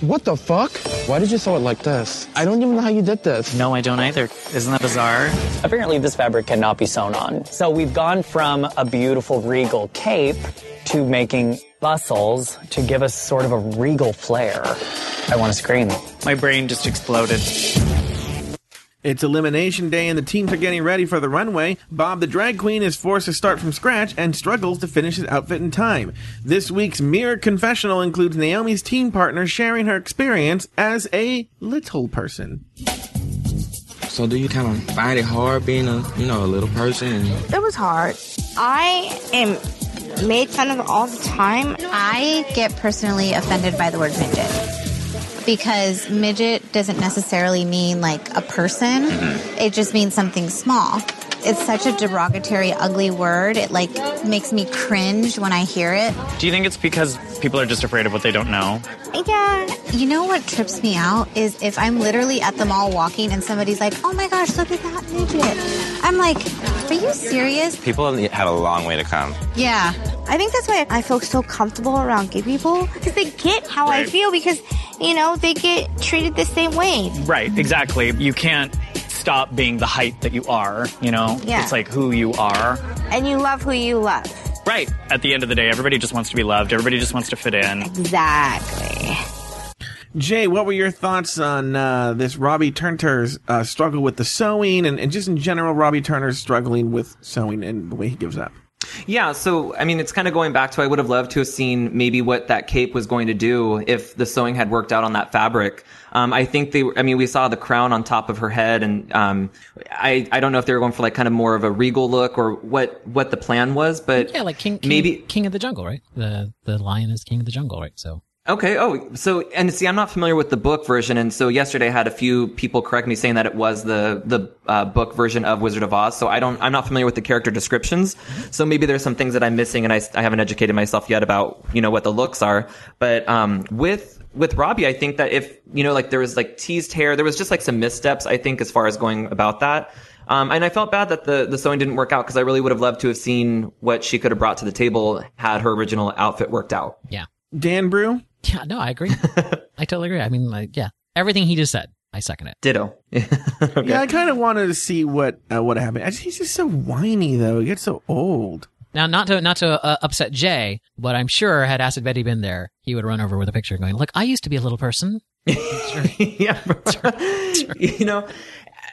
What the fuck? Why did you sew it like this? I don't even know how you did this. No, I don't either. Isn't that bizarre? Apparently, this fabric cannot be sewn on. So we've gone from a beautiful regal cape to making bustles to give us sort of a regal flair. I want to scream. My brain just exploded. It's elimination day and the teams are getting ready for the runway. Bob the drag queen is forced to start from scratch and struggles to finish his outfit in time. This week's mirror confessional includes Naomi's team partner sharing her experience as a little person. So do you kind of find it hard being a, you know, a little person? It was hard. I am made fun of all the time. I get personally offended by the word midget because midget doesn't necessarily mean like a person. Mm-hmm. It just means something small. It's such a derogatory, ugly word. It like makes me cringe when I hear it. Do you think it's because people are just afraid of what they don't know? Yeah. You know what trips me out is if I'm literally at the mall walking and somebody's like, oh my gosh, look at that midget. I'm like, are you serious? People have a long way to come. Yeah. I think that's why I feel so comfortable around gay people because they get how I feel because, you know, they get treated the same way. Right, exactly. You can't stop being the height that you are, you know? Yeah. It's like who you are. And you love who you love. Right. At the end of the day, everybody just wants to be loved. Everybody just wants to fit in. Exactly. Jay, what were your thoughts on uh, this Robbie Turner's uh, struggle with the sewing and, and just in general, Robbie Turner's struggling with sewing and the way he gives up? Yeah, so I mean, it's kind of going back to I would have loved to have seen maybe what that cape was going to do if the sewing had worked out on that fabric. Um, I think they, were- I mean, we saw the crown on top of her head, and um, I, I don't know if they were going for like kind of more of a regal look or what, what the plan was, but yeah like king, king maybe king of the jungle right the the lion is king of the jungle right so Okay. Oh, so and see, I'm not familiar with the book version, and so yesterday I had a few people correct me saying that it was the the uh, book version of Wizard of Oz. So I don't, I'm not familiar with the character descriptions. So maybe there's some things that I'm missing, and I, I haven't educated myself yet about you know what the looks are. But um, with with Robbie, I think that if you know, like there was like teased hair, there was just like some missteps. I think as far as going about that. Um, and I felt bad that the, the sewing didn't work out because I really would have loved to have seen what she could have brought to the table had her original outfit worked out. yeah Dan Brew? Yeah no i agree i totally agree i mean like yeah everything he just said i second it Ditto. Yeah, I kind of wanted to see what uh, what happened. I just, he's just so whiny, though. He gets so old. Now, not to not to uh, upset Jay, but I'm sure had Acid Betty been there, he would run over with a picture, going, "Look, I used to be a little person." yeah, you know,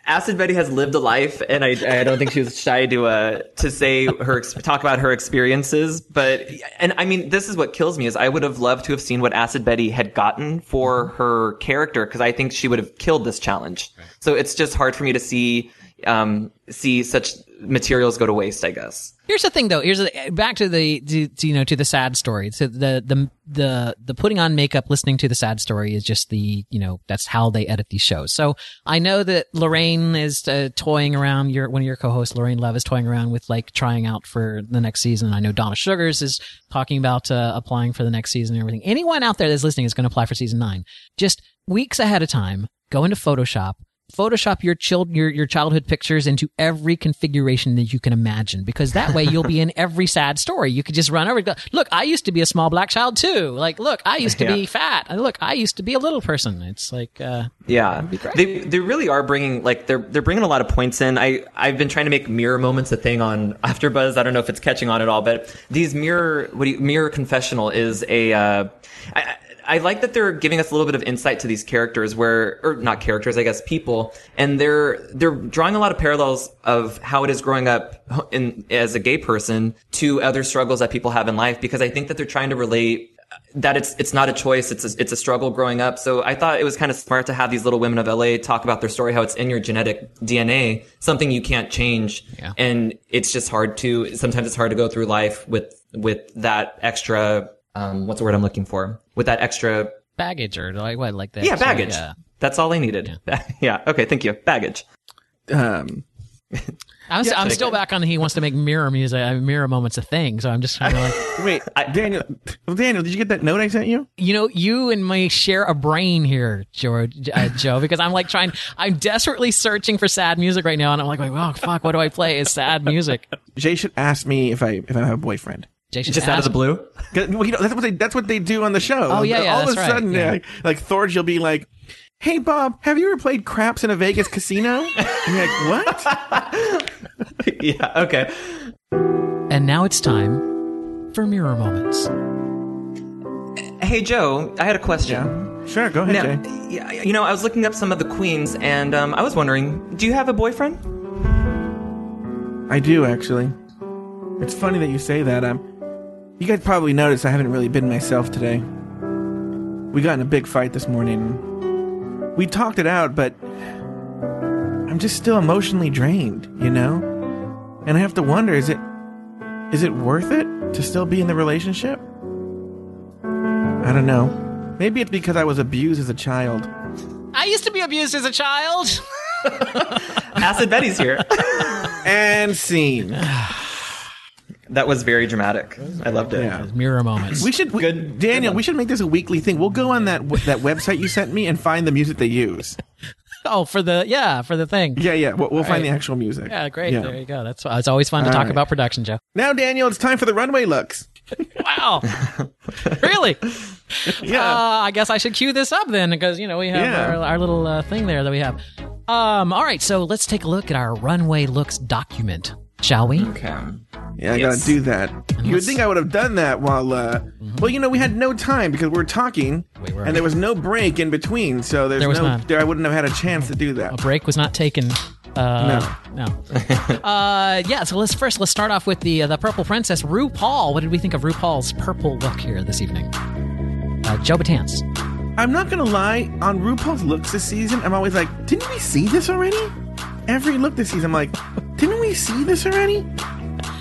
Acid Betty has lived a life, and I, I don't think she was shy to uh to say her talk about her experiences. But and I mean, this is what kills me is I would have loved to have seen what Acid Betty had gotten for her character because I think she would have killed this challenge. So it's just hard for me to see um see such materials go to waste. I guess. Here's the thing, though. Here's the, back to the to, to, you know to the sad story. So the the the the putting on makeup, listening to the sad story is just the you know that's how they edit these shows. So I know that Lorraine is uh, toying around. Your one of your co-hosts, Lorraine Love, is toying around with like trying out for the next season. I know Donna Sugars is talking about uh, applying for the next season and everything. Anyone out there that's listening is going to apply for season nine. Just weeks ahead of time, go into Photoshop. Photoshop your child your your childhood pictures into every configuration that you can imagine because that way you'll be in every sad story. You could just run over and go, "Look, I used to be a small black child too." Like, "Look, I used to be fat." "Look, I used to be a little person." It's like uh Yeah, they they really are bringing like they're they're bringing a lot of points in. I I've been trying to make mirror moments a thing on AfterBuzz. I don't know if it's catching on at all, but these mirror what do you, mirror confessional is a. Uh, I, I like that they're giving us a little bit of insight to these characters, where or not characters, I guess people, and they're they're drawing a lot of parallels of how it is growing up in as a gay person to other struggles that people have in life. Because I think that they're trying to relate uh, that it's it's not a choice. It's a, it's a struggle growing up. So I thought it was kind of smart to have these little women of LA talk about their story, how it's in your genetic DNA, something you can't change, Yeah. and it's just hard to. Sometimes it's hard to go through life with with that extra. Um, what's the word I'm looking for? With that extra. Baggage or like what? Like that? Yeah, so, baggage. yeah. That's all I needed. Yeah. Okay. Thank you. Baggage. Um, I'm, Yeah, I'm still back on the he wants to make mirror music, uh, mirror moments a thing. So I'm just kind of like, wait, Daniel, Daniel, did you get that note I sent you? you know, you and me share a brain here, George, uh, Joe, because I'm like trying, I'm desperately searching for sad music right now, and I'm like, oh fuck, what do I play? Is sad music. Jay should ask me if I if I have a boyfriend. Should Just out of the blue. well, you know, that's what they that's what they do on the show. Oh, yeah, yeah, All of a right, sudden, yeah. like, like Thorgy, you'll be like, "Hey, Bob, have you ever played craps in a Vegas casino?" And you're like, "What?" yeah. Okay. And now it's time for mirror moments. Hey Joe, I had a question. Sure, go ahead, Now, Jay. you know, I was looking up some of the queens, and um, I was wondering, do you have a boyfriend? I do actually. It's funny that you say that. Um, you guys probably noticed I haven't really been myself today. We got in a big fight this morning. We talked it out, but I'm just still emotionally drained, you know? And I have to wonder, is it is it worth it to still be in the relationship? I don't know. Maybe it's because I was abused as a child. I used to be abused as a child. Acid Betty's here. and scene. That was very dramatic. I loved it. Yeah. Mirror moments. We should, we, Daniel. we should make this a weekly thing. We'll go on that w- that website you sent me and find the music they use. Oh, for the yeah, for the thing. Yeah, yeah. We'll, we'll find Right. the actual music. Yeah, great. Yeah. There you go. That's it's always fun to All talk right. about production, Joe. Now, Daniel, it's time for the runway looks. Wow. really? Yeah. Uh, I guess I should cue this up then, because you know we have Yeah. our, our little uh, thing there that we have. Um. All right. So let's take a look at our runway looks document, shall we? Okay. Yeah, I Yes. gotta do that. You would think I would have done that while, uh, well, you know, we had no time because we were talking, We were. and there was no break in between, so there's There was no, not. there I wouldn't have had a chance to do that. A break was not taken. Uh, no. No. uh, yeah. So let's first let's start off with the uh, the purple princess RuPaul. What did we think of RuPaul's purple look here this evening? Uh, Joe Batance. I'm not gonna lie, on RuPaul's looks this season, I'm always like, didn't we see this already? Every look this season, I'm like, didn't we see this already?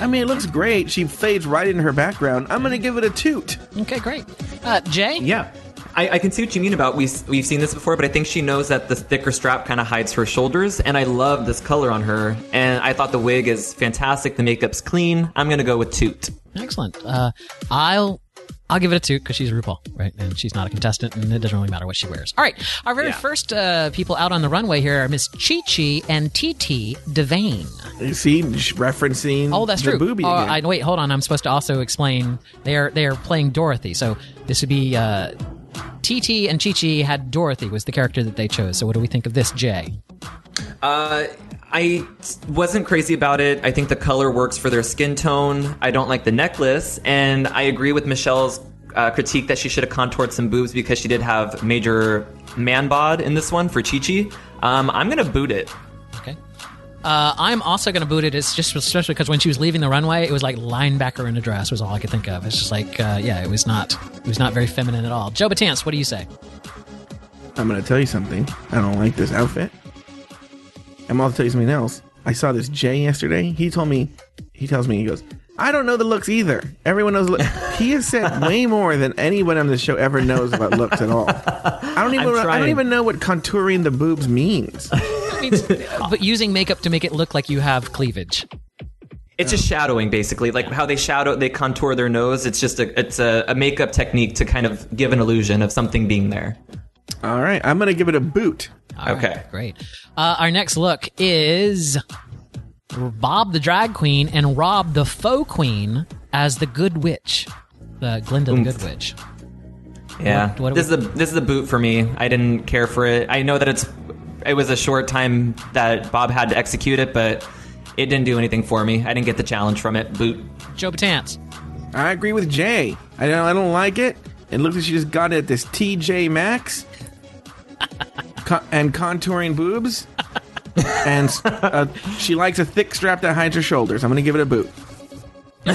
I mean, it looks great. She fades right in her background. I'm gonna give it a toot. Okay, great. Uh, Jay. Yeah. I, I can see what you mean about we we've seen this before, but I think she knows that the thicker strap kind of hides her shoulders, and I love this color on her. And I thought the wig is fantastic. The makeup's clean. I'm gonna go with toot. Excellent. Uh, I'll I'll give it a two because she's RuPaul, right? And she's not a contestant, and it doesn't really matter what she wears. All right, our very first uh, people out on the runway here are Miss Chi Chi and TT DeVayne. You see, referencing Oh, that's the true. booby Oh, again. I, wait, hold on. I'm supposed to also explain. They are they are playing Dorothy, so this would be uh, TT and Chi Chi had Dorothy was the character that they chose. So what do we think of this, Jay? Uh, I wasn't crazy about it. I think the color works for their skin tone. I don't like the necklace, and I agree with Michelle's uh, critique that she should have contoured some boobs because she did have major man bod in this one for Chi Chi. Um, I'm gonna boot it. Okay. Uh, I'm also going to boot it. It's just especially because when she was leaving the runway, it was like linebacker in a dress was all I could think of. It's just like, uh, yeah, it was not, it was not very feminine at all. Joe Batance, what do you say? I'm gonna tell you something. I don't like this outfit. I'm also tell you something else. I saw this Jay yesterday. He told me, he tells me, he goes, I don't know the looks either. Everyone knows. Look. he has said way more than anyone on this show ever knows about looks at all. I don't even. I'm don't even know what contouring the boobs means. but using makeup to make it look like you have cleavage. It's just shadowing, basically, like how they shadow, they contour their nose. It's just a, it's a, a makeup technique to kind of give an illusion of something being there. All right, I'm gonna give it a boot. All right, Okay. great. Uh, our next look is Bob the drag queen and Rob the faux queen as the good witch, the Glinda the good witch. Yeah, What- what this we- is a this is a boot for me. I didn't care for it. I know that it's it was a short time that Bob had to execute it, but it didn't do anything for me. I didn't get the challenge from it. Boot. Joe Batance. I agree with Jay. I don't. I don't like it. It looks like she just got it at this TJ Maxx, And contouring boobs, and uh, she likes a thick strap that hides her shoulders. I'm gonna give it a boot. You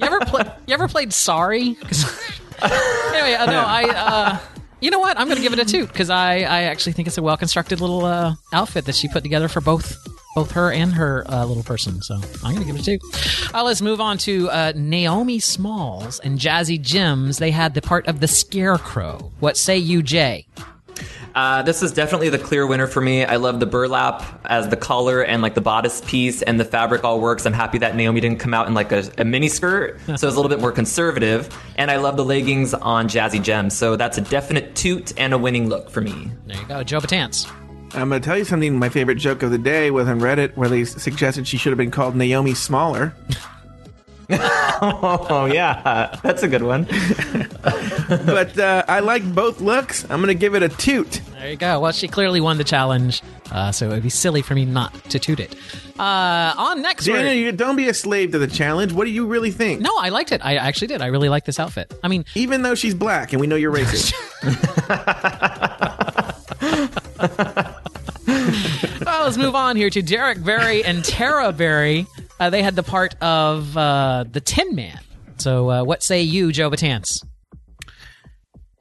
ever play, You ever played Sorry? anyway, uh, no, I. Uh, you know what? I'm going to give it a two because I, I actually think it's a well constructed little uh, outfit that she put together for both both her and her uh, little person. So I'm going to give it a two. Uh, let's move on to uh, Naomi Smalls and Jazzy Jims. They had the part of the Scarecrow. What say you, Jay? Uh, this is definitely the clear winner for me. I love the burlap as the collar and like the bodice piece and the fabric all works. I'm happy that Naomi didn't come out in like a, a mini skirt, so it's a little bit more conservative. And I love the leggings on Jazzy Gems, so that's a definite toot and a winning look for me. There you go, Joe Batance. I'm going to tell you something. My favorite joke of the day was on Reddit where they suggested she should have been called Naomi Smaller. oh yeah, that's a good one. but uh, I like both looks. I'm going to give it a toot. There you go. Well, she clearly won the challenge, uh, so it would be silly for me not to toot it. Uh, on next, Daniel, you don't be a slave to the challenge. What do you really think? No, I liked it. I actually did. I really like this outfit. I mean, even though she's black and we know you're racist. well, let's move on here to Derrick Barry and Terra Barry. Uh, they had the part of uh, the Tin Man. So, uh, what say you, Joe Batance?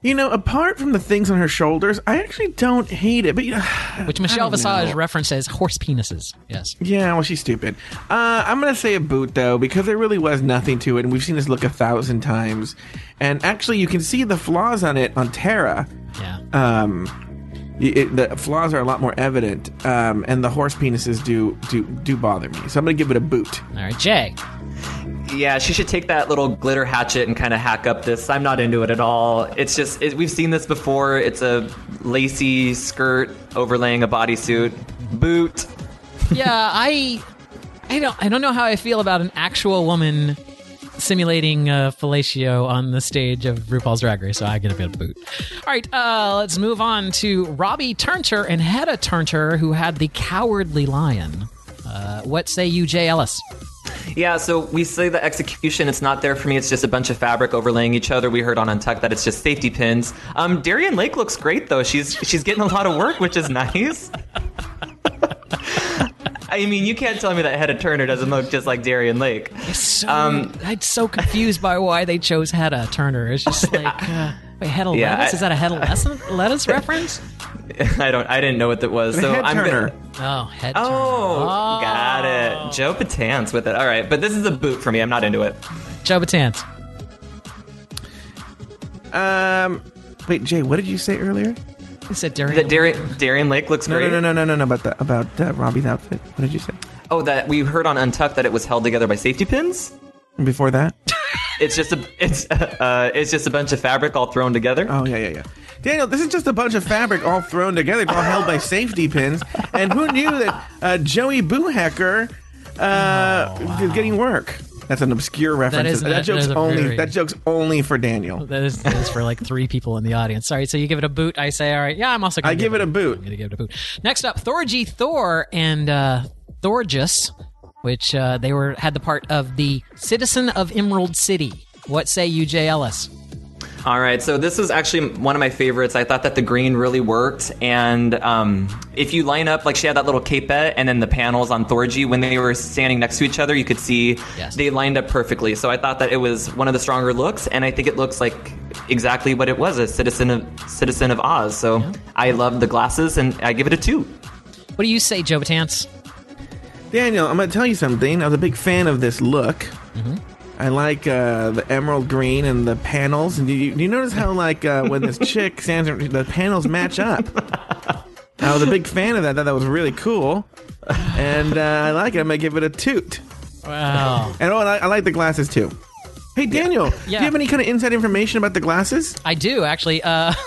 You know, apart from the things on her shoulders, I actually don't hate it. But you know, Which Michelle Visage know. referenced as horse penises. Yes. Yeah, well, she's stupid. Uh, I'm gonna say a boot though, because there really was nothing to it, and we've seen this look a thousand times. And actually, you can see the flaws on it on Tara. Yeah. Um, it, the flaws are a lot more evident, um, and the horse penises do do do bother me. So I'm gonna give it a boot. All right, Jay. Yeah, she should take that little glitter hatchet and kind of hack up this. I'm not into it at all. It's just it, we've seen this before. It's a lacy skirt overlaying a bodysuit. Boot. yeah, I, I don't, I don't know how I feel about an actual woman simulating uh, fellatio on the stage of RuPaul's Drag Race. So I get a bit of boot. All right, uh, let's move on to Robbie Turner and Hedda Turner, who had the Cowardly Lion. Uh, what say you, Jay Ellis? Yeah, so we say the execution, it's not there for me. It's just a bunch of fabric overlaying each other. We heard on Untucked that it's just safety pins. Um, Darienne Lake looks great though. She's she's getting a lot of work, which is nice. I mean, you can't tell me that Hedda Turner doesn't look just like Darienne Lake. So, Um, I'm so confused by why they chose Hedda Turner. It's just like, uh, wait, Hedda Yeah, lettuce? I- Is that a Hedda lettuce, lettuce reference? I don't. I didn't know what that was. So Head I'm turner. Gonna, Oh, head oh, turner. got it. Joe Patance with it. All right, but this is a boot for me. I'm not into it. Joe Batance. Um, wait, Jay, what did you say earlier? I said Darienne. That Darienne, Darienne Lake looks No, great. no, no, no, no, no, about the about uh, Robbie's outfit. What did you say Oh, that we heard on Untucked that it was held together by safety pins. before that? It's just a it's uh, it's just a bunch of fabric all thrown together. Oh yeah, yeah, yeah. Daniel, this is just a bunch of fabric all thrown together, all held by safety pins. And who knew that uh, Joey Boohacker uh, is getting work? That's an obscure reference. is- that joke's is only very- that joke's only for Daniel. That is, that is for like three people in the audience. Sorry, so you give it a boot. I say, all right, yeah, I'm also. Gonna I give it a boot. I'm gonna give it a boot. Next up, Thorgy Thor and uh, Thorgus, which uh, they were had the part of the citizen of Emerald City. What say you, Jay Ellis? All right, so this is actually one of my favorites. I thought that the green really worked, and um, if you line up, like she had that little capette, and then the panels on Thorgy when they were standing next to each other, you could see they lined up perfectly. So I thought that it was one of the stronger looks, and I think it looks like exactly what it was a citizen of citizen of Oz. So I love the glasses, and I give it a two. What do you say, Joe Batance? Daniel, I'm going to tell you something. I was a big fan of this look. Mm-hmm. I like uh, the emerald green and the panels. And do you, do you notice how, like, uh, when this chick stands, the panels match up? I was a big fan of that. I thought that was really cool. And uh, I like it. I'm going to give it a toot. Wow. And oh, and I, I like the glasses too. Hey, Daniel, do Yeah. you have any kind of inside information about the glasses? I do actually. Uh,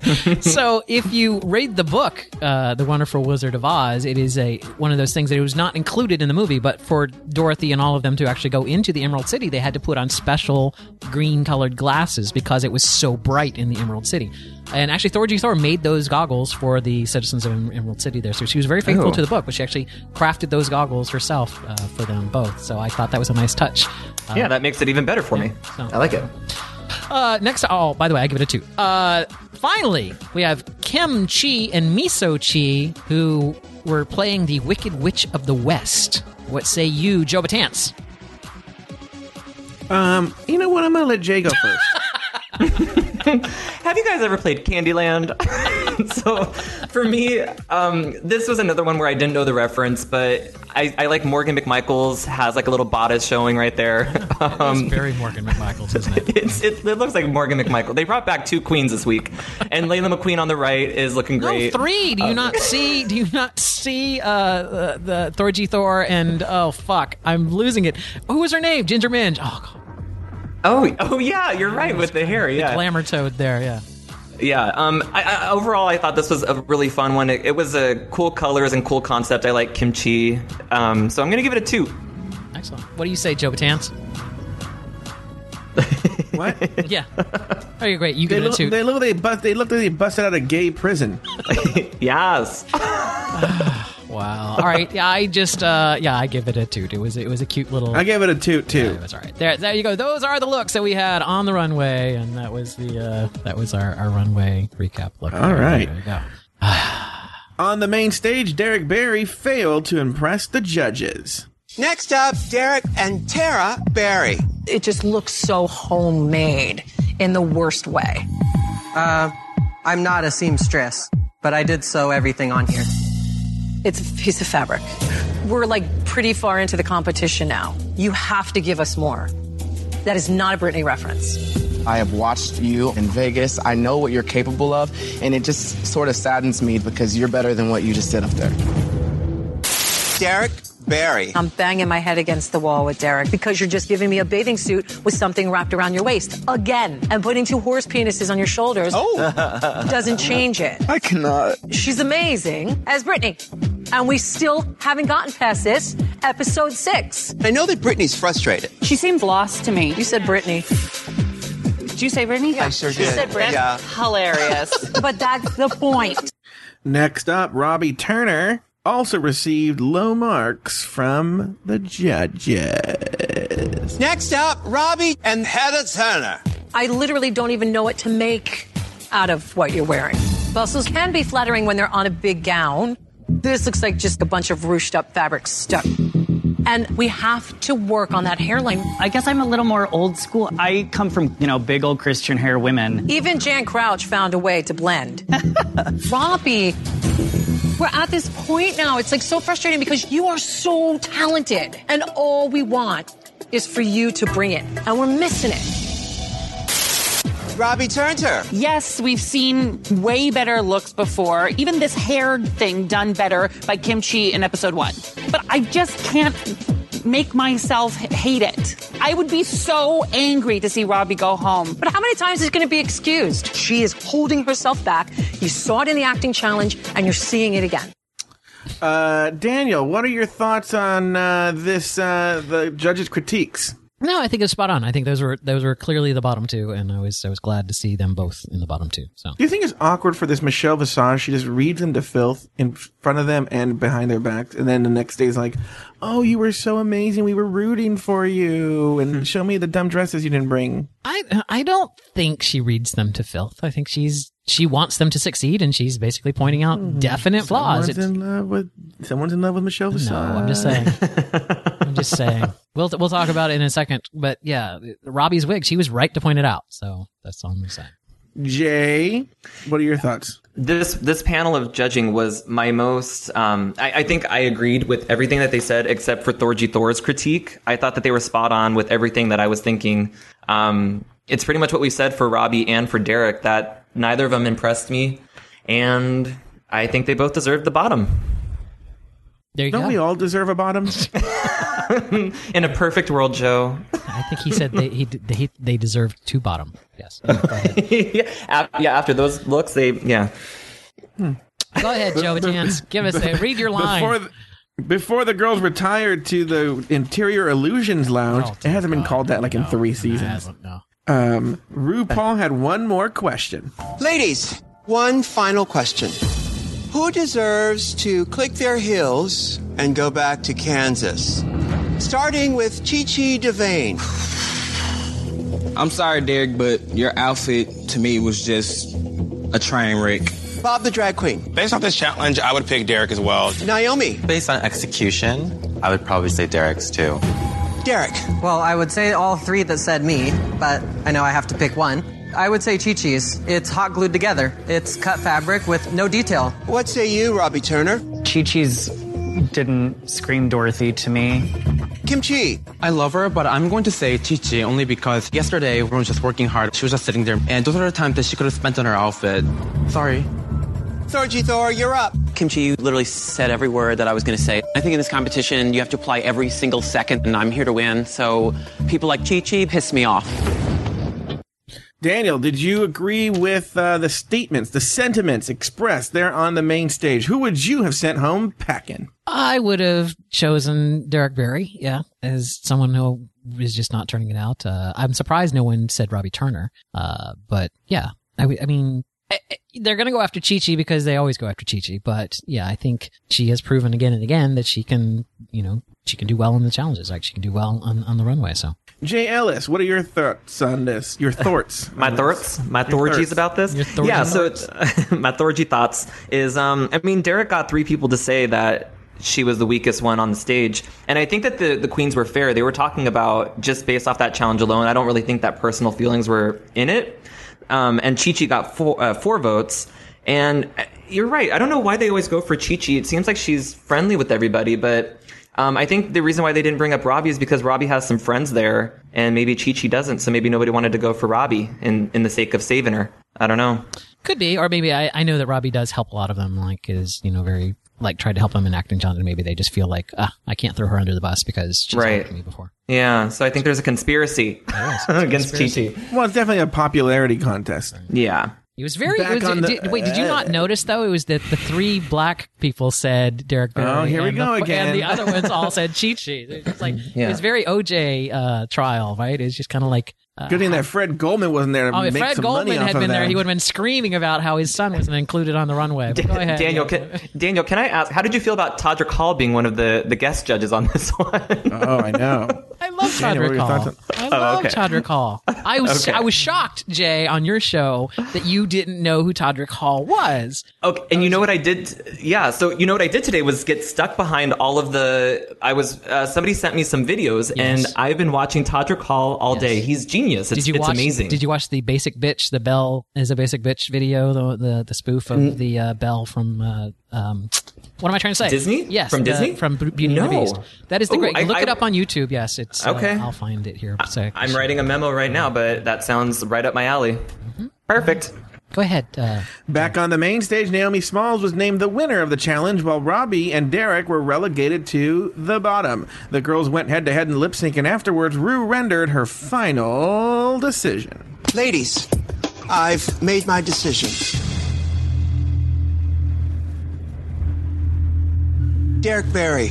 so if you read the book, uh, The Wonderful Wizard of Oz, it is a one of those things that it was not included in the movie, but for Dorothy and all of them to actually go into the Emerald City, they had to put on special green colored glasses because it was so bright in the Emerald City. And actually, Thorgy Thor made those goggles for the citizens of Emerald City there. So she was very faithful Oh. to the book, but she actually crafted those goggles herself uh, for them both. So I thought that was a nice touch. Uh, yeah, that makes it even better for me. I like it. Uh, next, oh, by the way, I give it a two. Uh, finally, we have Kim Chi and Miso Chi, who were playing the Wicked Witch of the West. What say you, Joe Batance? Um, you know what? I'm gonna let Jay go first. Have you guys ever played Candyland? so for me, um, this was another one where I didn't know the reference, but I, I like Morgan McMichaels has like a little bodice showing right there. Um, it's very Morgan McMichaels, isn't it? it's, it, it looks like Morgan McMichael. They brought back two queens this week, and Laila McQueen on the right is looking great. No, three. Do you Uh, not see? Do you not see uh, the, the Thor Thor and oh fuck, I'm losing it. Who was her name? Ginger Minj. Oh, God. Oh, oh yeah, you're right with the hair. Yeah, glamour toad there. Yeah. Yeah. Um. I, I, overall, I thought this was a really fun one. It, it was a cool colors and cool concept. I like Kim Chi. Um. So I'm gonna give it a two. Excellent. What do you say, Joe Batance? what? Yeah. Oh, you're great. You They give it a look, two. they look they bust they look like they busted out of gay prison. yes. Wow. All right. Yeah, I just uh yeah, I give it a two. It was it was a cute little. I gave it a two too. That's all right. There, there you go. Those are the looks that we had on the runway, and that was the uh that was our, our runway recap look. All right. There you go. On the main stage, Derrick Barry failed to impress the judges. Next up, Derrick and Terra Barry. It just looks so homemade in the worst way. Uh, I'm not a seamstress, but I did sew everything on here. It's a piece of fabric. We're like pretty far into the competition now. You have to give us more. That is not a Britney reference. I have watched you in Vegas. I know what you're capable of, and it just sort of saddens me because you're better than what you just did up there. Derrick Barry. I'm banging my head against the wall with Derrick because you're just giving me a bathing suit with something wrapped around your waist again and putting two horse penises on your shoulders. Oh. doesn't change it. I cannot. She's amazing as Britney. And we still haven't gotten past this. Episode six. I know that Brittany's frustrated. She seemed lost to me. You said Brittany. Did you say Brittany? I sure She did. said Britney. Yeah. Hilarious. but that's the point. Next up, Robbie Turner also received low marks from the judges. Next up, Robbie and Heather Turner. I literally don't even know what to make out of what you're wearing. Bustles can be flattering when they're on a big gown. This looks like just a bunch of ruched up fabric stuck. And we have to work on that hairline. I guess I'm a little more old school. I come from, you know, big old Christian hair women. Even Jan Crouch found a way to blend. Robbie, we're at this point now. It's like so frustrating because you are so talented. And all we want is for you to bring it. And we're missing it. Robbie Turner. Yes, we've seen way better looks before. Even this hair thing done better by Kim Chi in episode one. But I just can't make myself hate it. I would be so angry to see Robbie go home. But how many times is it going to be excused? She is holding herself back. You saw it in the acting challenge, and you're seeing it again. Uh, Daniel, what are your thoughts on uh, this? Uh, the judges' critiques. No, I think it's spot on. I think those were those were clearly the bottom two, and I was I was glad to see them both in the bottom two. So Do you think it's awkward for this Michelle Visage? She just reads them to filth in front of them and behind their backs, and then the next day is like, "Oh, you were so amazing. We were rooting for you, and hmm. show me the dumb dresses you didn't bring." I I don't think she reads them to filth. I think she's she wants them to succeed, and she's basically pointing out definite flaws. Someone's It's- in love with someone's in love with Michelle Visage. No, I'm just saying. I'm just saying. We'll we'll talk about it in a second. But yeah, Robbie's wig. She was right to point it out. So that's all I'm saying. Jay, what are your thoughts? This this panel of judging was my most. Um, I, I think I agreed with everything that they said except for Thorgy Thor's critique. I thought that they were spot on with everything that I was thinking. Um, it's pretty much what we said for Robbie and for Derrick that neither of them impressed me, and I think they both deserved the bottom. There you Don't go. we all deserve a bottom? In a perfect world, Joe. I think he said they he, they they deserved two bottom. Yes. yeah, yeah, after those looks, they yeah. Hmm. Go ahead, Joe Chance. Give us a read your line. Before the, before the girls retired to the Interior Illusions Lounge, Oh, it hasn't been called that like in three seasons. no. Um, RuPaul had one more question. Ladies, one final question. Who deserves to click their heels and go back to Kansas? Starting with Chi Chi DeVayne. I'm sorry, Derrick, but your outfit to me was just a train wreck. Bob the Drag Queen. Based off this challenge, I would pick Derrick as well. Naomi. Based on execution, I would probably say Derrick's too. Derrick. Well, I would say all three that said me, but I know I have to pick one. I would say Chi Chi's. It's hot glued together. It's cut fabric with no detail. What say you, Robbie Turner? Chi Chi's didn't scream Dorothy to me. Kim Chi. I love her, but I'm going to say Chi Chi only because yesterday everyone was just working hard. She was just sitting there, and those are the times that she could have spent on her outfit. Sorry. Thorgy Thor, you're up. Kim Chi, you literally said every word that I was going to say. I think in this competition, you have to apply every single second, and I'm here to win. So people like Chi Chi piss me off. Daniel, did you agree with uh, the statements, the sentiments expressed there on the main stage? Who would you have sent home packing? I would have chosen Derrick Barry, yeah, as someone who is just not turning it out. Uh, I'm surprised no one said Robbie Turner. Uh, but yeah, I, w- I mean, they're going to go after Chi Chi because they always go after Chi Chi. But yeah, I think she has proven again and again that she can, you know, she can do well in the challenges. Like she can do well on, on the runway. So Jay Ellis, what are your thoughts on this? Your thoughts? my thoughts, my thorgies thoughts. about this. Your yeah, so it's, my thorgy thoughts is, um, I mean, Derrick got three people to say that she was the weakest one on the stage, and I think that the the queens were fair. They were talking about just based off that challenge alone. I don't really think that personal feelings were in it. Um, and Chi Chi got four uh, four votes, and uh, you're right. I don't know why they always go for Chi Chi. It seems like she's friendly with everybody, but. Um, I think the reason why they didn't bring up Robbie is because Robbie has some friends there, and maybe Chi Chi doesn't. So maybe nobody wanted to go for Robbie in in the sake of saving her. I don't know. could be, or maybe I, I know that Robbie does help a lot of them. Like is you know very like tried to help them in acting and Maybe they just feel like ah, I can't throw her under the bus because she's Right. helped me before. Yeah, so I think there's a conspiracy against Chi Chi. Well, it's definitely a popularity contest. Yeah. He was very. It was- on the- did, wait, did you not notice though? It was that the three black people said Derrick Barry. Oh, here we and go the, again. And the other ones all said Chi Chi. It's like Yeah. it's very OJ uh, trial, right? It's just kind of like. Uh, Good thing that Fred Goldman wasn't there to Oh, if make Fred some money Goldman off had of been there, he would have been screaming about how his son wasn't included on the runway. But go ahead. Daniel, yeah. can, Daniel, can I ask, how did you feel about Todrick Hall being one of the, the guest judges on this one? Oh, I know. I love Daniel, what are Todrick Hall. thoughts I Oh, love okay. Todrick Hall. I was Okay. I was shocked, Jay, on your show that you didn't know who Todrick Hall was. Okay, and you know what I did? Yeah, so you know what I did today was get stuck behind all of the. I was uh, somebody sent me some videos, and I've been watching Todrick Hall all day. He's genius. It's, did you it's watch? amazing. Did you watch the Basic Bitch? The Belle is a Basic Bitch video. The the, the spoof of Mm. the uh, Belle from. Uh, um, what am I trying to say? Disney? Yes, From the- Disney? from Beauty and the Beast. That is the Ooh, great. I- Look I- it up on YouTube. Yes, it's uh, Okay. I'll find it here. So, I'm writing a memo right now, but that sounds right up my alley. Perfect. Go ahead. Uh, Back on the main stage, Naomi Smalls was named the winner of the challenge, while Robbie and Derrick were relegated to the bottom. The girls went head to head in lip sync, and afterwards, Ru rendered her final decision. Ladies, I've made my decision. Derrick Barry,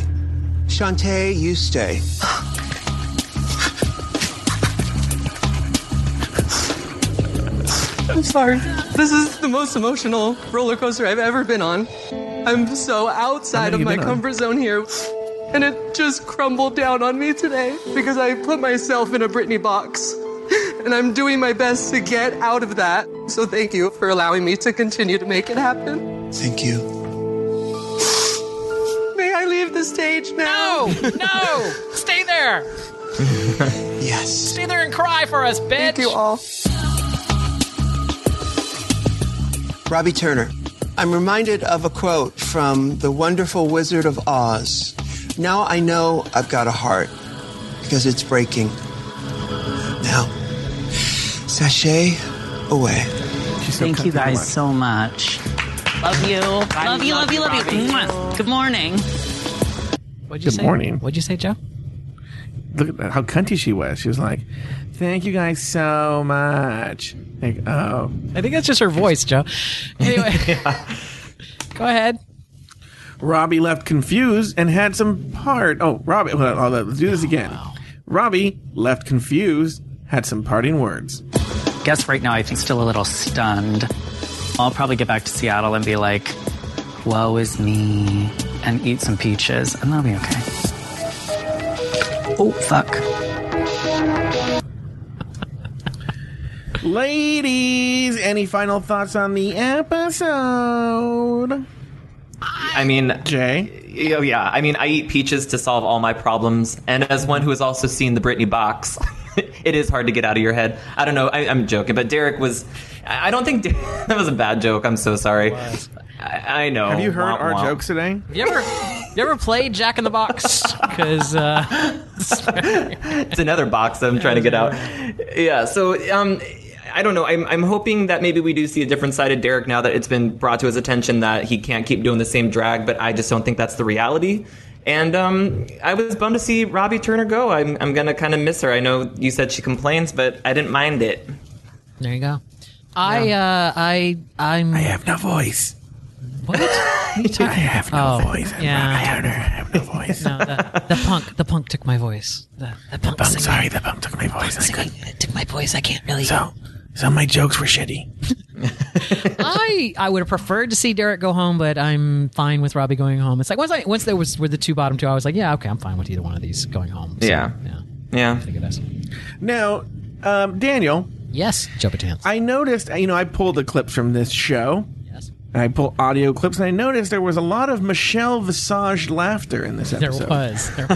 Shantay, you stay. I'm sorry. This is the most emotional roller coaster I've ever been on. I'm so outside of my you been on? comfort zone here. And it just crumbled down on me today because I put myself in a Britney box. And I'm doing my best to get out of that. So thank you for allowing me to continue to make it happen. Thank you. May I leave the stage now? No, no, stay there. yes. Stay there and cry for us, bitch. Thank you all. Robbie Turner. I'm reminded of a quote from The Wonderful Wizard of Oz. Now I know I've got a heart because it's breaking. Now, sashay away. Thank you guys so much. Love you. Love you, love you, love you. Good morning. What'd you Good say? morning. What'd you say, Joe? Look at how cunty she was. She was like, "Thank you guys so much." Like, oh, I think that's just her voice, Joe. Anyway, go ahead. Robbie left confused and had some part. Oh, Robbie, hold on, hold on, let's do this again. Robbie left confused, had some parting words. Guess right now I think still a little stunned. I'll probably get back to Seattle and be like, woe is me, and eat some peaches, and that'll be okay. Oh, fuck. Ladies, any final thoughts on the episode? I mean, Jay. Oh yeah, I mean, I eat peaches to solve all my problems, and as one who has also seen the Britney box, it is hard to get out of your head. I don't know. I, I'm joking, but Derrick was. I I don't think that was a bad joke. I'm so sorry. I, I know. Have you heard Womp our womp. jokes today? You ever you ever played Jack in the Box? Because uh, it's another box that I'm trying to get out. Yeah, so um, I don't know. I'm, I'm hoping that maybe we do see a different side of Derrick now that it's been brought to his attention that he can't keep doing the same drag, but I just don't think that's the reality. And um, I was bummed to see Robbie Turner go. I'm, I'm going to kind of miss her. I know you said she complains, but I didn't mind it. there you go. I uh, I I'm. I have no voice. What? I have no voice. I'm Yeah. Robbie Turner. I have no voice. No, the, the punk. The punk took my voice. The, the punk. bum- singing. sorry, the punk took my voice. I Singing. It took my voice. I can't really. So, some of my jokes were shitty. I I would have preferred to see Derrick go home, but I'm fine with Robbie going home. It's like once I once there was were the two bottom two, I was like, yeah, okay, I'm fine with either one of these going home. So, Yeah. yeah. Yeah. I think it is. Now, um, Daniel. Yes, Joe Batanz. I noticed, you know, I pulled the clips from this show. Yes. And I pulled audio clips, and I noticed there was a lot of Michelle Visage laughter in this episode. There episode. was. There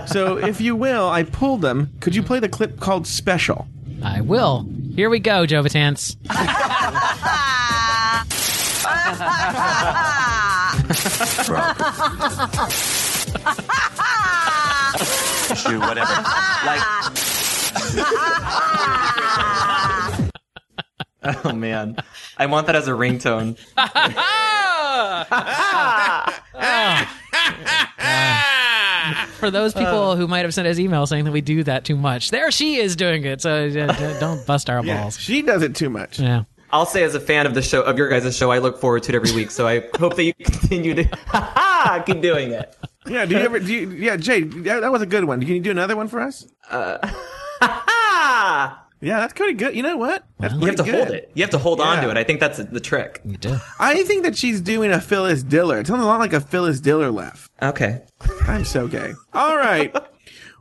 was. so, if you will, I pulled them. Could you play the clip called Special? I will. Here we go, Joe Batanz. Shoot, whatever. Like. oh man, I want that as a ringtone. For those people who might have sent us emails saying that we do that too much, there she is doing it. So uh, don't bust our Yeah, balls. she does it too much. Yeah. I'll say, as a fan of the show, of your guys' show, I look forward to it every week. So I hope that you continue to keep doing it. Yeah, do you ever? Do you, yeah, Jay, that, that was a good one. Can you do another one for us? Uh, yeah, that's pretty good. You know what? That's you have to pretty hold it. You have to hold on to it. I think that's the trick. You do. I think that she's doing a Phyllis Diller. It sounds a lot like a Phyllis Diller laugh. Okay. I'm so gay. All right.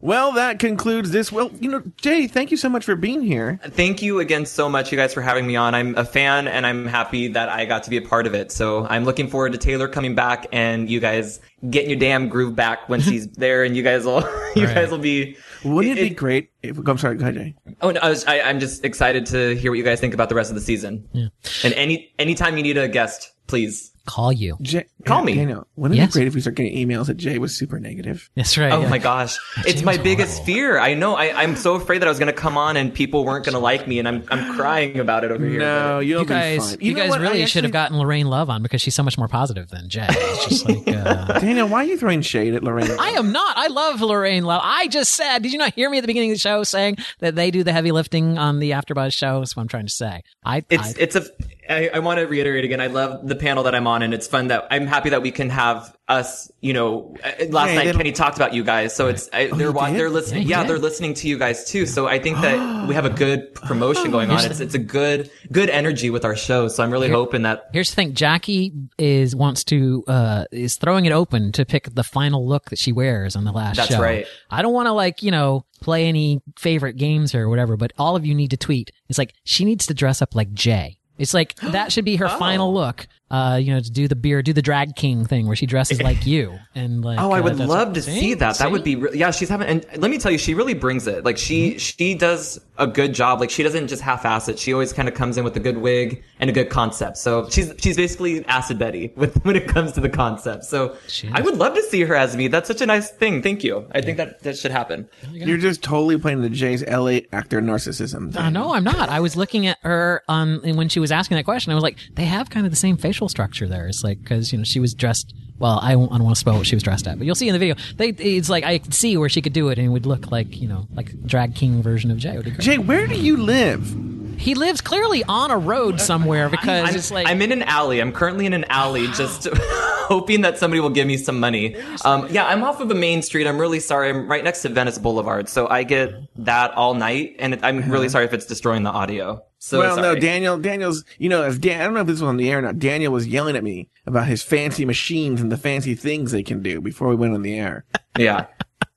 Well, that concludes this. Well, you know, Jay, thank you so much for being here. Thank you again so much, you guys, for having me on. I'm a fan, and I'm happy that I got to be a part of it. So I'm looking forward to Taylor coming back and you guys getting your damn groove back when she's there, and you guys will, you Right. guys will be. Wouldn't it, be great if? I'm sorry, go ahead, Jay. Oh, no, I was, I, I'm just excited to hear what you guys think about the rest of the season. Yeah. And any anytime you need a guest, please Call you. Jay, Call me. Daniel, wouldn't it Yes. be great if we start getting emails that Jay was super negative? That's right. Oh yeah. my gosh, it's my biggest fear. I know. I, I'm so afraid that I was going to come on and people weren't going to like me, and I'm I'm crying about it over here. No, you'll You be guys, fine. you, know guys what? I really should have gotten Lorraine Love on because she's so much more positive than Jay. It's just like uh, Daniel, why are you throwing shade at Lorraine? I am not. I love Lorraine Love. I just said, did you not hear me at the beginning of the show saying that they do the heavy lifting on the AfterBuzz show? That's what I'm trying to say. I, It's it's a. I, I want to reiterate again. I love the panel that I'm on, and it's fun that I'm happy that we can have us. You know, uh, last Yeah, night Kenny talked about you guys, so it's I, they're you wa- they're listening. Yeah, Yeah, they're listening to you guys too. So I think that we have a good promotion going on. It's it's a good good energy with our show. So I'm really Here- hoping that Here's the thing: Jackie is wants to uh is throwing it open to pick the final look that she wears on the last That's show. right. I don't want to like you know play any favorite games or whatever, but all of you need to tweet. It's like she needs to dress up like Jay. It's like that should be her Oh. final look. Uh, you know, to do the beer, do the drag king thing where she dresses like you and like. Oh, I uh, would does- love to See? see that. That would be, re- yeah. She's having, and let me tell you, she really brings it. Like she, Mm-hmm. she does a good job. Like she doesn't just half-ass it. She always kind of comes in with a good wig and a good concept. So she's, she's basically Acid Betty with when it comes to the concept. So I would love to see her as me. That's such a nice thing. Thank you. I think that that should happen. You're just totally playing the Jay's LA actor narcissism. Uh, no, I'm not. I was looking at her on and when she was asking that question. I was like, they have kind of the same facial structure there. It's like because you know she was dressed. Well, I, won't- I don't want to spoil what she was dressed at, but you'll see in the video. They, it's like I could see where she could do it, and it would look like you know, like drag king version of Jay. It would be great. Jay, where do you live? He lives clearly on a road somewhere because I'm, it's like I'm in an alley. I'm currently in an alley, just hoping that somebody will give me some money. Um, yeah, I'm off of a main street. I'm really sorry. I'm right next to Venice Boulevard, so I get that all night, and it, I'm really sorry if it's destroying the audio. So well, sorry. no, Daniel. Daniel's. You know, as Dan, I don't know if this was on the air or not. Daniel was yelling at me about his fancy machines and the fancy things they can do before we went on the air. Yeah.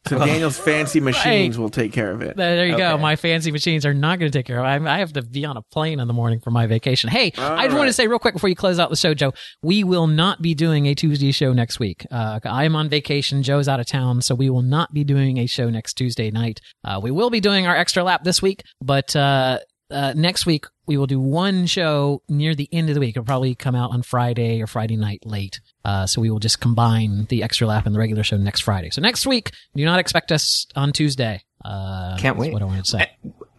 So Daniel's fancy machines Right. will take care of it. There you go. My fancy machines are not going to take care of it. I I have to be on a plane in the morning for my vacation. Hey, I just want to say real quick before you close out the show, Joe, we will not be doing a Tuesday show next week. Uh, I'm on vacation. Joe's out of town, so we will not be doing a show next Tuesday night. Uh, we will be doing our extra lap this week, but uh, uh, next week we will do one show near the end of the week. It'll probably come out on Friday or Friday night late. Uh, so we will just combine the extra lap and the regular show next Friday. So next week, do not expect us on Tuesday. Uh, Can't wait. What do I wanted to say.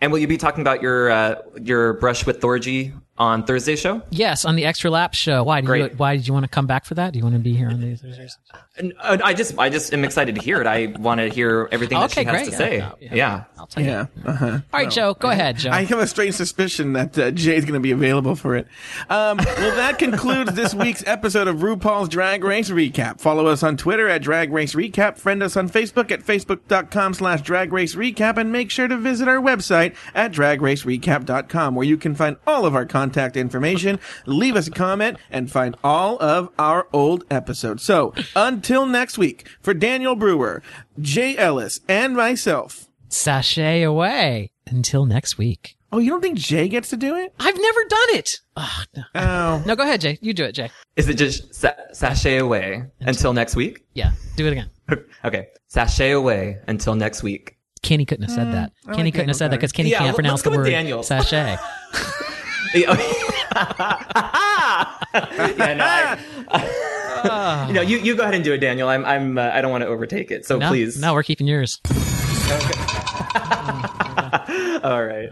And will you be talking about your uh, your brush with Thorgy on Thursday's show? Yes, on the extra lap show. Why did you Great. Why did you want to come back for that? Do you want to be here on the Thursdays? And, uh, I just I just am excited to hear it. I want to hear everything that Okay, she has great. to say. Yeah, Yeah. yeah. I'll tell you. Uh-huh. All right, Joe, go ahead, Joe. I have a strange suspicion that uh, Jay's going to be available for it. Um, well, that concludes this week's episode of RuPaul's Drag Race Recap. Follow us on Twitter at Drag Race Recap. Friend us on Facebook at facebook.com slash Drag Race Recap. And make sure to visit our website at dragracerecap.com where you can find all of our contact information, leave us a comment, and find all of our old episodes. So until next week, for Daniel Brewer, Jay Ellis, and myself, Sashay away until next week. Oh, you don't think Jay gets to do it? I've never done it. Oh, no. Oh. no, go ahead, Jay. You do it, Jay. Is it just sa- sashay away until next week? Yeah, do it again. okay, sashay away until next week. Kenny couldn't have said mm, that. I Kenny like couldn't have said that because Kenny. Yeah, can't let- pronounce let's the word Daniel. sachet. yeah, no, I, you know, you, you go ahead and do it, Daniel. I'm I'm uh, I don't want to overtake it, so no, please. No, we're keeping yours. All right.